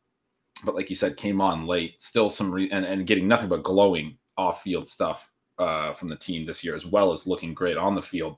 But like you said, came on late. Still some re- and and getting nothing but glowing off-field stuff uh, from the team this year, as well as looking great on the field.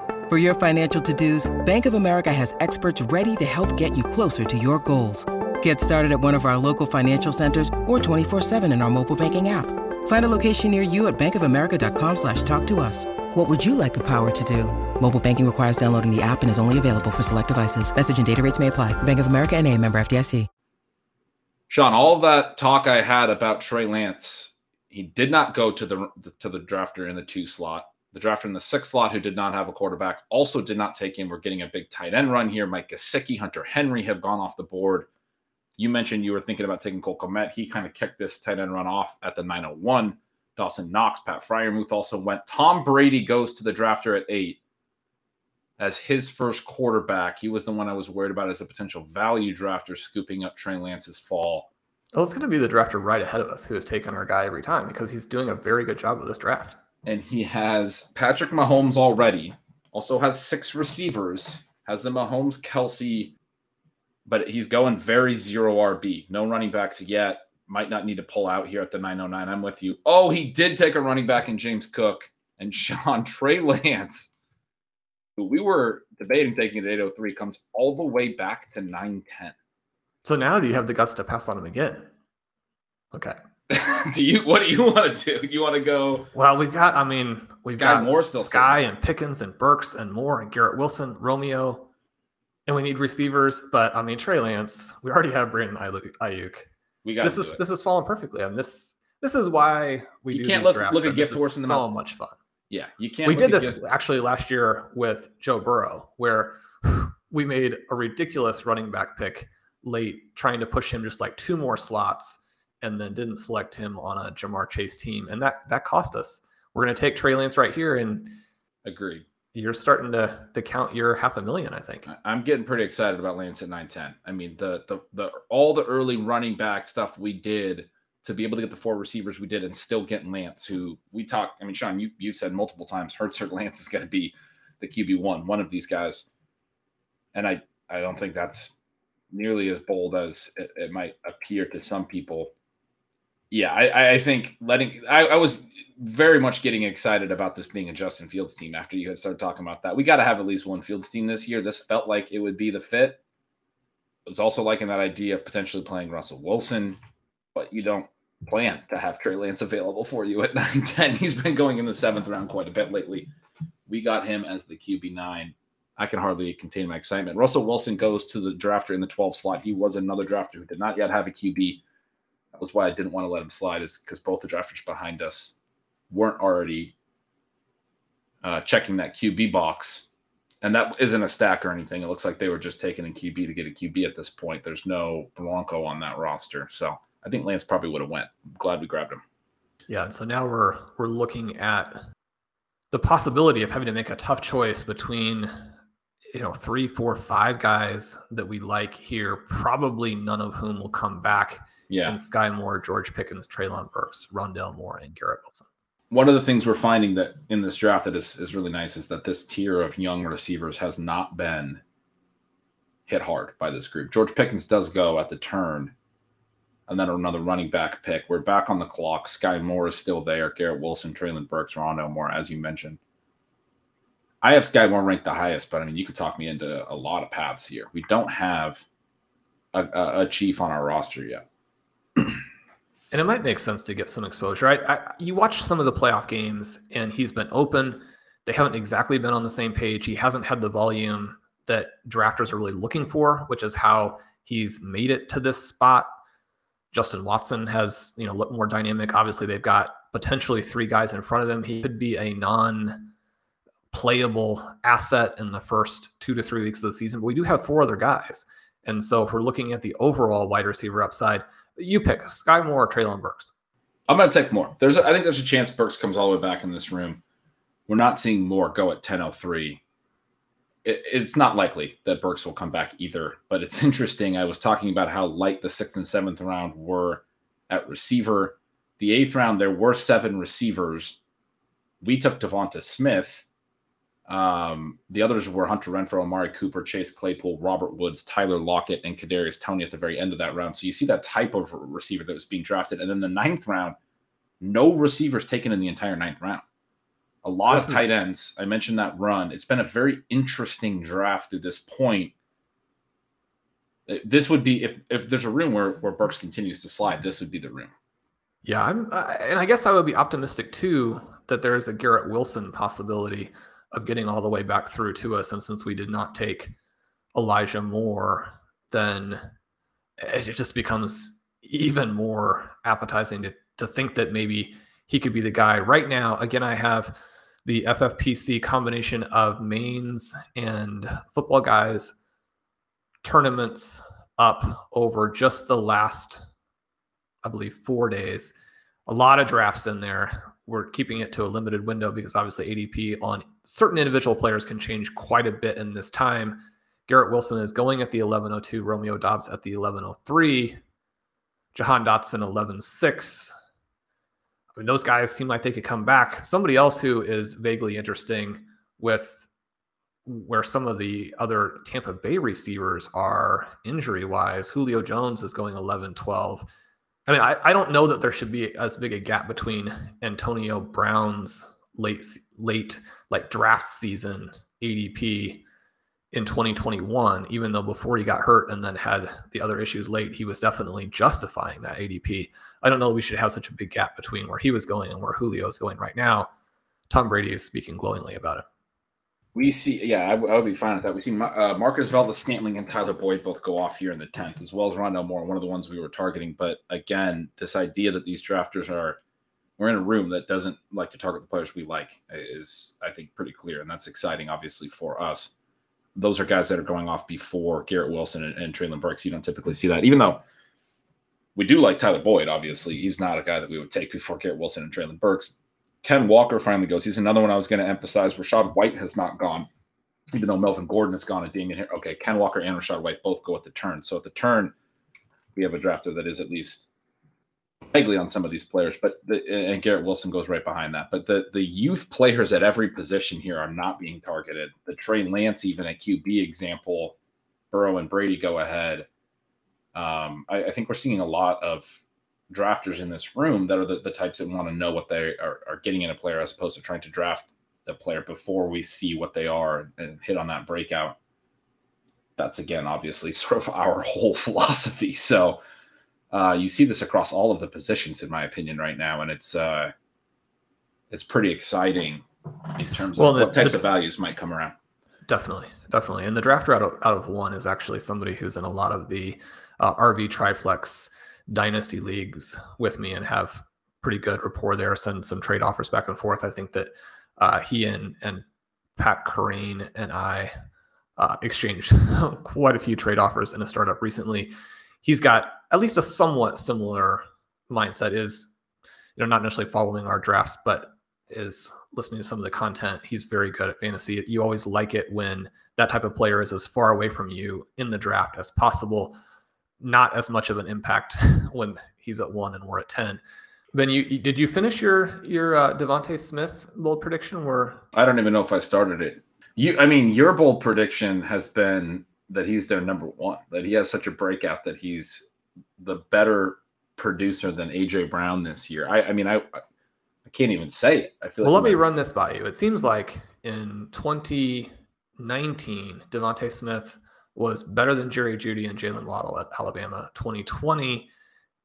For your financial to-dos, Bank of America has experts ready to help get you closer to your goals. Get started at one of our local financial centers or 24-7 in our mobile banking app. Find a location near you at bankofamerica.com slash talk to us. What would you like the power to do? Mobile banking requires downloading the app and is only available for select devices. Message and data rates may apply. Bank of America and a member FDIC.
Sean, all that talk I had about Trey Lance, he did not go to the to the drafter in the two slot. The drafter in the sixth slot who did not have a quarterback also did not take him. We're getting a big tight end run here. Mike Gesicki, Hunter Henry have gone off the board. You mentioned you were thinking about taking Cole Kmet. He kind of kicked this tight end run off at the 901. Dawson Knox, Pat Freiermuth also went. Tom Brady goes to the drafter at eight as his first quarterback. He was the one I was worried about as a potential value drafter, scooping up Trey Lance's fall.
Well, it's going to be the drafter right ahead of us who has taken our guy every time because he's doing a very good job of this draft.
And he has Patrick Mahomes already, also has six receivers. has the Mahomes Kelce, but he's going very zero RB. No running backs yet. Might not need to pull out here at the 909. I'm with you. Oh, he did take a running back in James Cook and Sean Trey Lance, who we were debating taking at 803, comes all the way back to 910.
So now do you have the guts to pass on him again? Okay.
do you what do you want to do? You want to go?
Well, we've got. I mean, we've
Sky
got
Moore still
Sky and Pickens and Burks and Moore and Garrett Wilson, Romeo, and we need receivers. But I mean, Trey Lance. We already have Brandon Aiyuk.
We got
This is this is falling perfectly. I mean, this this is why we
You can't look-
drafts,
look a gift horse in the
so
mouth.
much fun.
yeah. You can't.
we did this
gift-
actually last year with Joe Burrow, where we made a ridiculous running back pick late, trying to push him just like two more slots, and then didn't select him on a Ja'Marr Chase team, and that that cost us. We're going to take Trey Lance right here, and
Agreed.
you're starting to to count your half a million. I think.
I'm getting pretty excited about Lance at 910. I mean, the the the all the early running back stuff we did to be able to get the four receivers we did and still get Lance, who we talk. I mean, Sean, you you said multiple times, Hurts or Lance is going to be the QB one, one of these guys, and I I don't think that's nearly as bold as it, it might appear to some people. Yeah, I, I- think letting I, I was very much getting excited about this being a Justin Fields team after you had started talking about that. We got to have at least one Fields team this year. This felt like it would be the fit. I was also liking that idea of potentially playing Russell Wilson, but you don't plan to have Trey Lance available for you at 9 10. He's been going in the seventh round quite a bit lately. We got him as the QB9. I can hardly contain my excitement. Russell Wilson goes to the drafter in the 12 slot. He was another drafter who did not yet have a QB. That was why I didn't want to let him slide, is because both the drafters behind us weren't already uh, checking that QB box. And that isn't a stack or anything. It looks like they were just taking a QB to get a QB at this point. There's no Bronco on that roster. So I think Lance probably would have went. I'm glad we grabbed him.
Yeah, so now we're we're looking at the possibility of having to make a tough choice between you know three, four, five guys that we like here. Probably none of whom will come back.
Yeah.
And Sky Moore, George Pickens, Treylon Burks, Rondale Moore, and Garrett Wilson.
One of the things we're finding that in this draft that is, is really nice is that this tier of young receivers has not been hit hard by this group. George Pickens does go at the turn, and then another running back pick. We're back on the clock. Sky Moore is still there. Garrett Wilson, Treylon Burks, Rondo Moore, as you mentioned. I have Sky Moore ranked the highest, but I mean, you could talk me into a lot of paths here. We don't have a, a, a chief on our roster yet.
And it might make sense to get some exposure. I, I you watch some of the playoff games, and he's been open. They haven't exactly been on the same page. He hasn't had the volume that drafters are really looking for, which is how he's made it to this spot. Justin Watson has, you know, looked more dynamic. Obviously, they've got potentially three guys in front of him. He could be a non-playable asset in the first two to three weeks of the season, but we do have four other guys. And so if we're looking at the overall wide receiver upside, you pick Sky Moore or Treylon Burks.
I'm going to take Moore. There's, a, I think there's a chance Burks comes all the way back in this room. We're not seeing Moore go at 10:03. It, it's not likely that Burks will come back either, but it's interesting. I was talking about how light the sixth and seventh round were at receiver. The eighth round, there were seven receivers. We took Devonta Smith. Um, the others were Hunter Renfrow, Amari Cooper, Chase Claypool, Robert Woods, Tyler Lockett, and Kadarius Toney at the very end of that round. So you see that type of receiver that was being drafted. And then the ninth round, no receivers taken in the entire ninth round. A lot
This
of tight
is-
ends. I mentioned that run. It's been a very interesting draft through this point. Uh, This would be if if there's a room where where Burks continues to slide, this would be the room.
Yeah, I'm, uh, and I guess I would be optimistic too that there's a Garrett Wilson possibility of getting all the way back through to us. And since we did not take Elijah Moore, then it just becomes even more appetizing to, to think that maybe he could be the guy. Right now, again, I have the FFPC combination of mains and football guys tournaments up over just the last I believe, four days. A lot of drafts in there. We're keeping it to a limited window because obviously ADP on certain individual players can change quite a bit in this time. Garrett Wilson is going at the 1102, Romeo Doubs at the 1103, Jahan Dotson 116. I mean, those guys seem like they could come back. Somebody else who is vaguely interesting with where some of the other Tampa Bay receivers are injury wise. Julio Jones is going 11 12. I mean, I, I don't know that there should be as big a gap between Antonio Brown's late late like draft season ADP in 2021, even though before he got hurt and then had the other issues late, he was definitely justifying that ADP. I don't know we should have such a big gap between where he was going and where Julio is going right now. Tom Brady is speaking glowingly about it.
We see, yeah, I, I would be fine with that. We see uh, Marquez Valdes-Scantling and Tyler Boyd both go off here in the 10th, as well as Rondale Moore, one of the ones we were targeting. But again, this idea that these drafters are, we're in a room that doesn't like to target the players we like is, I think, pretty clear. And that's exciting, obviously, for us. Those are guys that are going off before Garrett Wilson and, and Treylon Burks. You don't typically see that, even though we do like Tyler Boyd, obviously. He's not a guy that we would take before Garrett Wilson and Treylon Burks. Ken Walker finally goes. He's another one I was going to emphasize. Rachaad White has not gone, even though Melvin Gordon has gone and Damien here. Okay, Ken Walker and Rachaad White both go at the turn. So at the turn, we have a drafter that is at least vaguely on some of these players, but the, and Garrett Wilson goes right behind that. But the the youth players at every position here are not being targeted. The Trey Lance, even at QB example, Burrow and Brady go ahead. Um, I, I think we're seeing a lot of drafters in this room that are the, the types that want to know what they are, are getting in a player as opposed to trying to draft the player before we see what they are and hit on that breakout. That's again, obviously, sort of our whole philosophy. So uh, you see this across all of the positions, in my opinion, right now, and it's uh, it's pretty exciting in terms of well, the, what types the, of values might come around.
Definitely, definitely, and the drafter out of out of one is actually somebody who's in a lot of the uh, RV Triflex dynasty leagues with me and have pretty good rapport there. Send some trade offers back and forth. I think that uh, he and and Pat Kerrane and I uh, exchanged quite a few trade offers in a startup recently. He's got at least a somewhat similar mindset. Is you know not necessarily following our drafts, but is listening to some of the content. He's very good at fantasy. You always like it when that type of player is as far away from you in the draft as possible not as much of an impact when he's at one and we're at 10. Ben, you did you finish your your uh, DeVonta Smith bold prediction? Where
I don't even know if I started it. You, I mean, your bold prediction has been that he's their number one. That he has such a breakout that he's the better producer than AJ Brown this year. I, I mean, I, I can't even say it. I feel.
Well, like let me run this by you. It seems like in 2019, DeVonta Smith was better than Jerry Jeudy and Jaylen Waddle at Alabama. 2020,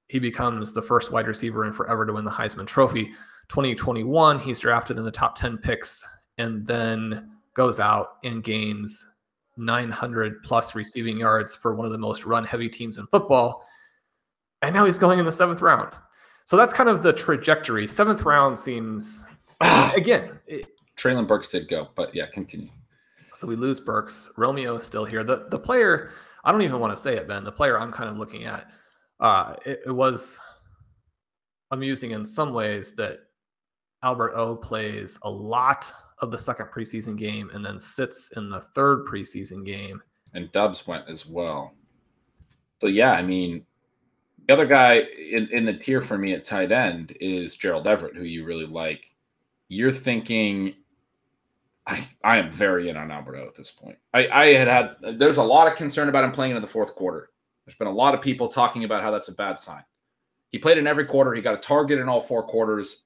he becomes the first wide receiver in forever to win the Heisman Trophy. 2021, he's drafted in the top 10 picks and then goes out and gains 900 plus receiving yards for one of the most run heavy teams in football. And now he's going in the seventh round. So that's kind of the trajectory. Seventh round seems, again, it,
Treylon Burks did go, but yeah, continue.
So we lose Burks. Romeo is still here. The the player, I don't even want to say it, Ben. The player I'm kind of looking at, uh, it, it was amusing in some ways that Albert O plays a lot of the second preseason game and then sits in the third preseason game.
And Dubs went as well. So yeah, I mean, the other guy in, in the tier for me at tight end is Gerald Everett, who you really like. You're thinking I, I am very in on Albert O at this point. I, I had had there's a lot of concern about him playing in the fourth quarter. There's been a lot of people talking about how that's a bad sign. He played in every quarter. He got a target in all four quarters.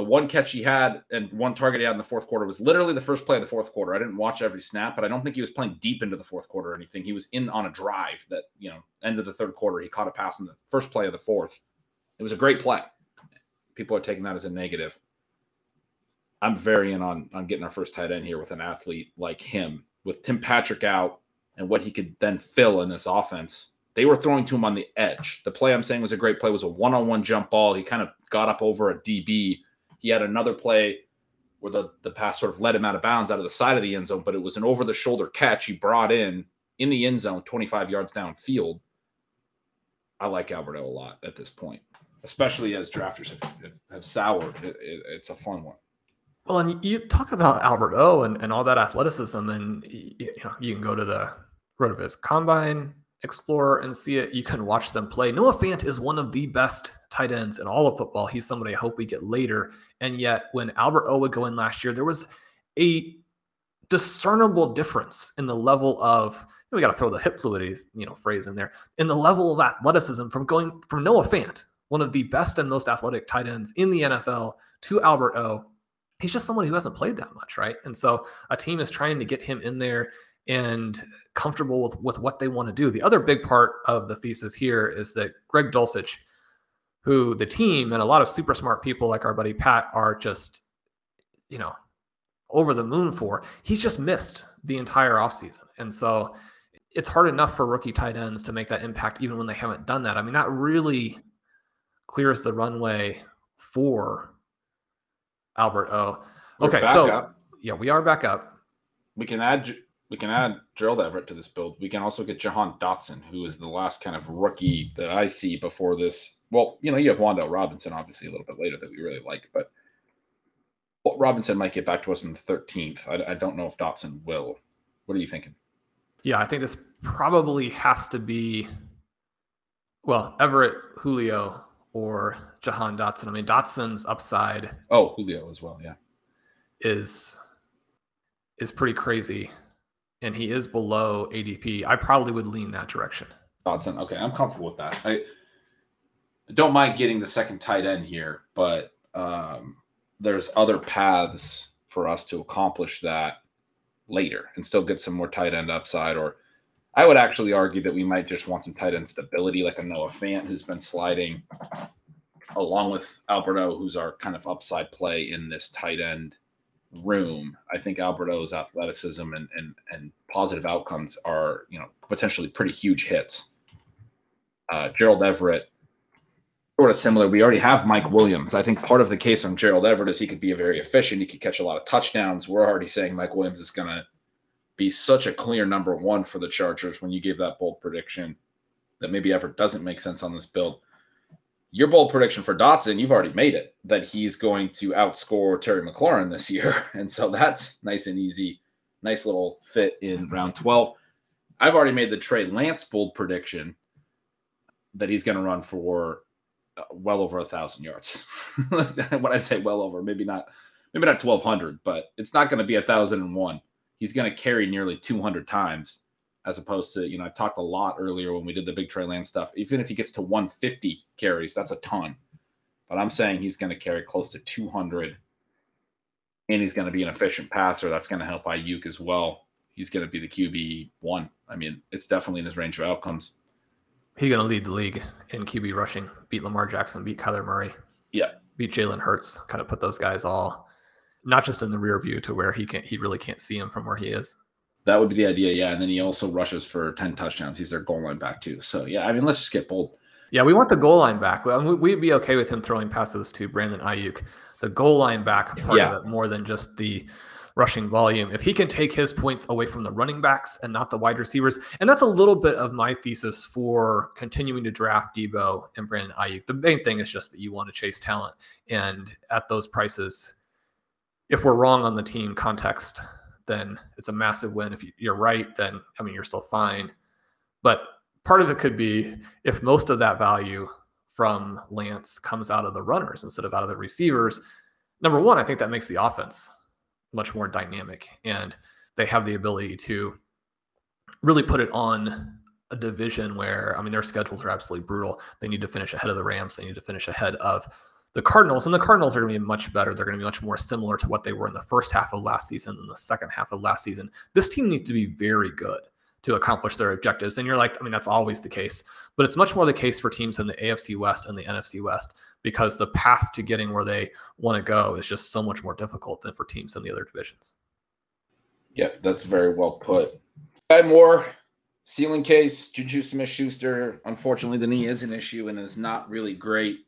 The one catch he had and one target he had in the fourth quarter was literally the first play of the fourth quarter. I didn't watch every snap, but I don't think he was playing deep into the fourth quarter or anything. He was in on a drive that, you know, end of the third quarter. He caught a pass in the first play of the fourth. It was a great play. People are taking that as a negative. I'm very in on on getting our first tight end here with an athlete like him, with Tim Patrick out and what he could then fill in this offense. They were throwing to him on the edge. The play I'm saying was a great play, was a one-on-one jump ball. He kind of got up over a DB. He had another play where the, the pass sort of led him out of bounds out of the side of the end zone, but it was an over-the-shoulder catch he brought in in the end zone, 25 yards downfield. I like Albert O a lot at this point, especially as drafters have, have soured. It, it, it's a fun one.
Well, and you talk about Albert O and, and all that athleticism, and you know you can go to the RotoViz Combine Explorer and see it. You can watch them play. Noah Fant is one of the best tight ends in all of football. He's somebody I hope we get later. And yet, when Albert O would go in last year, there was a discernible difference in the level of we got to throw the hip fluidity, you know, phrase in there, in the level of athleticism from going from Noah Fant, one of the best and most athletic tight ends in the NFL, to Albert O. He's just someone who hasn't played that much, right? And so a team is trying to get him in there and comfortable with, with what they want to do. The other big part of the thesis here is that Greg Dulcich, who the team and a lot of super smart people like our buddy Pat are just, you know, over the moon for, he's just missed the entire offseason. And so it's hard enough for rookie tight ends to make that impact even when they haven't done that. I mean, that really clears the runway for Albert O. Okay, so up. yeah, we are back up.
We can add we can add Gerald Everett to this build. We can also get Jahan Dotson, who is the last kind of rookie that I see before this. Well, you know, you have Wan'Dale Robinson, obviously, a little bit later that we really like, but Robinson might get back to us in the 13th. I, I don't know if Dotson will. What are you thinking?
Yeah, I think this probably has to be, well, Everett, Julio, or Jahan Dotson. I mean, Dotson's upside.
Oh, Julio as well. Yeah,
is is pretty crazy and he is below ADP, I probably would lean that direction.
Dotson. Okay, I'm comfortable with that. I don't mind getting the second tight end here, but um, there's other paths for us to accomplish that later and still get some more tight end upside. Or I would actually argue that we might just want some tight end stability, like a Noah Fant who's been sliding along with Albert O, who's our kind of upside play in this tight end room, I think Albert O's athleticism and, and and positive outcomes are you know potentially pretty huge hits. Uh, Gerald Everett, sort of similar. We already have Mike Williams. I think part of the case on Gerald Everett is he could be a very efficient. He could catch a lot of touchdowns. We're already saying Mike Williams is going to be such a clear number one for the Chargers when you gave that bold prediction that maybe Everett doesn't make sense on this build your bold prediction for Dotson, you've already made it that he's going to outscore Terry McLaurin this year. And so that's nice and easy. Nice little fit in round 12. I've already made the Trey Lance bold prediction that he's going to run for uh, well over a thousand yards. when I say well over, maybe not, maybe not 1200, but it's not going to be a thousand and one. He's going to carry nearly 200 times as opposed to, you know, I talked a lot earlier when we did the big Trey Lance stuff. Even if he gets to 150 carries, that's a ton. But I'm saying he's going to carry close to 200 and he's going to be an efficient passer. That's going to help Aiyuk as well. He's going to be the QB one. I mean, it's definitely in his range of outcomes.
He's going to lead the league in QB rushing, beat Lamar Jackson, beat Kyler Murray.
Yeah.
Beat Jalen Hurts, kind of put those guys all not just in the rear view to where he can't he really can't see him from where he is.
That would be the idea, yeah. And then he also rushes for 10 touchdowns. He's their goal line back too. So yeah, I mean, let's just get bold.
Yeah, we want the goal line back. We'd be okay with him throwing passes to Brandon Aiyuk. The goal line back part yeah. of it more than just the rushing volume. If he can take his points away from the running backs and not the wide receivers, and that's a little bit of my thesis for continuing to draft Deebo and Brandon Aiyuk. The main thing is just that you want to chase talent, and at those prices, if we're wrong on the team context, then it's a massive win. If you're right, then I mean you're still fine. But part of it could be if most of that value from Lance comes out of the runners instead of out of the receivers. Number one, I think that makes the offense much more dynamic, and they have the ability to really put it on a division where I mean their schedules are absolutely brutal. They need to finish ahead of the Rams. They need to finish ahead of the Cardinals, and the Cardinals are going to be much better. They're going to be much more similar to what they were in the first half of last season than the second half of last season. This team needs to be very good to accomplish their objectives. And you're like, I mean, that's always the case, but it's much more the case for teams in the AFC West and the NFC West because the path to getting where they want to go is just so much more difficult than for teams in the other divisions.
Yep, that's very well put. Sky Moore, ceiling case, Juju Smith Schuster. Unfortunately, the knee is an issue and is not really great.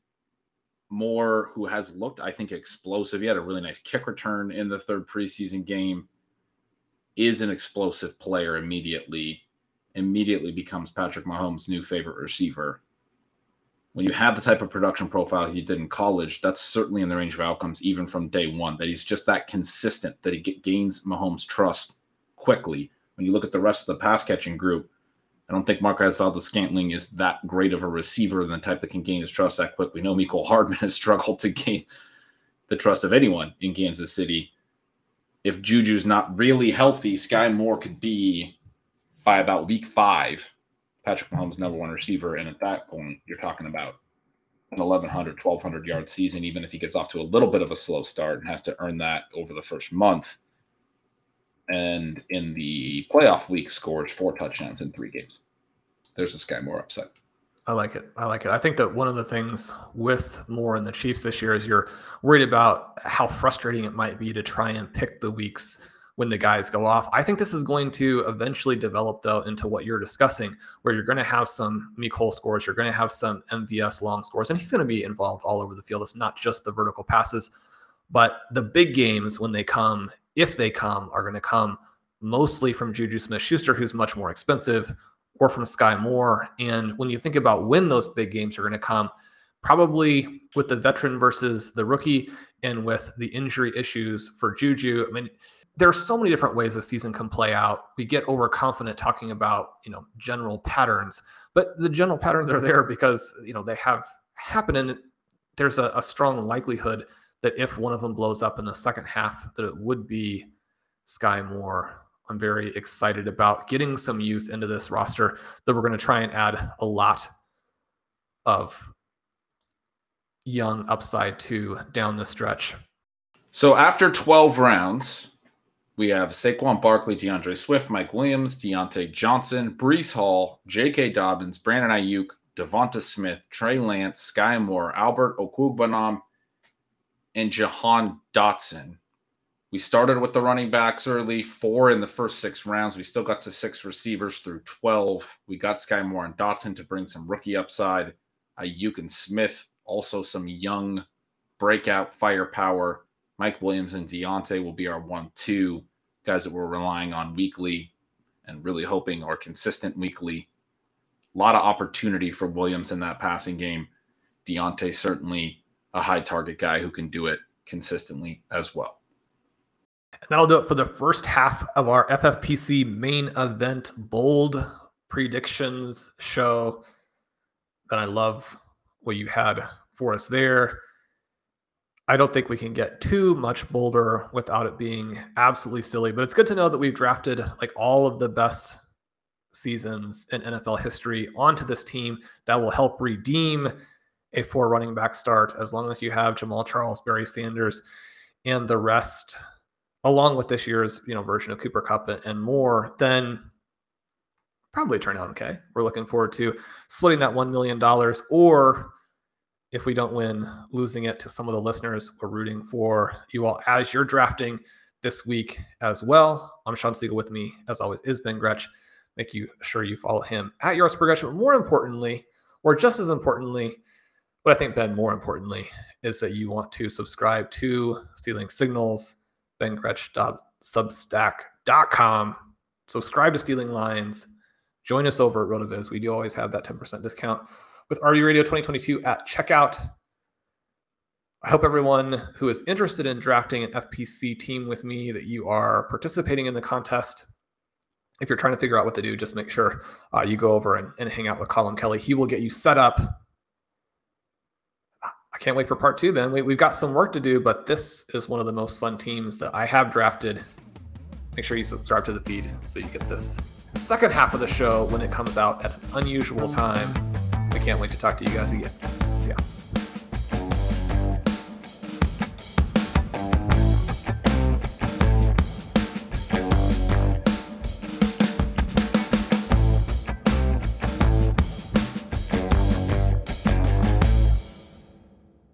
Moore, who has looked, I think, explosive. He had a really nice kick return in the third preseason game, is an explosive player immediately, immediately becomes Patrick Mahomes' new favorite receiver. When you have the type of production profile he did in college, that's certainly in the range of outcomes, even from day one, that he's just that consistent, that he gains Mahomes' trust quickly. When you look at the rest of the pass catching group, I don't think Marquez Valdes-Scantling is that great of a receiver, than the type that can gain his trust that quick. We know Mecole Hardman has struggled to gain the trust of anyone in Kansas City. if Juju's not really healthy, Sky Moore could be by about week five, Patrick Mahomes' number one receiver. And at that point, you're talking about an 1,100, 1,200 yard season, even if he gets off to a little bit of a slow start and has to earn that over the first month. And in the playoff week, scores four touchdowns in three games. There's this guy Moore upset.
I like it. I like it. I think that one of the things with Moore and the Chiefs this year is you're worried about how frustrating it might be to try and pick the weeks when the guys go off. I think this is going to eventually develop though into what you're discussing, where you're going to have some Mecole scores, you're going to have some MVS long scores, and he's going to be involved all over the field. It's not just the vertical passes, but the big games when they come, if they come, are going to come mostly from Juju Smith-Schuster, who's much more expensive, or from Sky Moore. And when you think about when those big games are going to come, probably with the veteran versus the rookie and with the injury issues for Juju. I mean, there are so many different ways the season can play out. We get overconfident talking about, you know, general patterns, but the general patterns are there because, you know, they have happened and there's a, a strong likelihood that if one of them blows up in the second half, that it would be Sky Moore. I'm very excited about getting some youth into this roster that we're going to try and add a lot of young upside to down the stretch.
So after 12 rounds, we have Saquon Barkley, DeAndre Swift, Mike Williams, Diontae Johnson, Breece Hall, J.K. Dobbins, Brandon Aiyuk, Devonta Smith, Trey Lance, Sky Moore, Albert Okwuegbunam, and Jahan Dotson. We started with the running backs early, four in the first six rounds. We still got to six receivers through 12. We got Sky Moore and Dotson to bring some rookie upside. Aiyuk and Smith, also some young breakout firepower. Mike Williams and Diontae will be our one, two guys that we're relying on weekly and really hoping are consistent weekly. A lot of opportunity for Williams in that passing game. Diontae certainly a high target guy who can do it consistently as well.
And that'll do it for the first half of our FFPC main event bold predictions show. And I love what you had for us there. I don't think we can get too much bolder without it being absolutely silly, but it's good to know that we've drafted like all of the best seasons in NFL history onto this team that will help redeem a four running back start as long as you have Jamaal Charles, Barry Sanders, and the rest, along with this year's you know version of Cooper Kupp and more, then probably turn out okay. We're looking forward to splitting that one million dollars or if we don't win, losing it to some of the listeners. We're rooting for you all as you're drafting this week as well. I'm Shawn Siegele with me, as always, is Ben Gretch. Make you sure you follow him at YardsPerGretch. But more importantly, or just as importantly, but I think Ben, more importantly, is that you want to subscribe to Stealing Signals, bengretch.substack.com. Subscribe to Stealing Lines. Join us over at RotoViz. We do always have that 10% discount with RD Radio 2022 at checkout. I hope everyone who is interested in drafting an FFPC team with me that you are participating in the contest. If you're trying to figure out what to do, just make sure uh, you go over and, and hang out with Colin Kelly. He will get you set up. I can't wait for part two, Ben. We, we've got some work to do, but this is one of the most fun teams that I have drafted. Make sure you subscribe to the feed so you get this second half of the show when it comes out at an unusual time. We can't wait to talk to you guys again.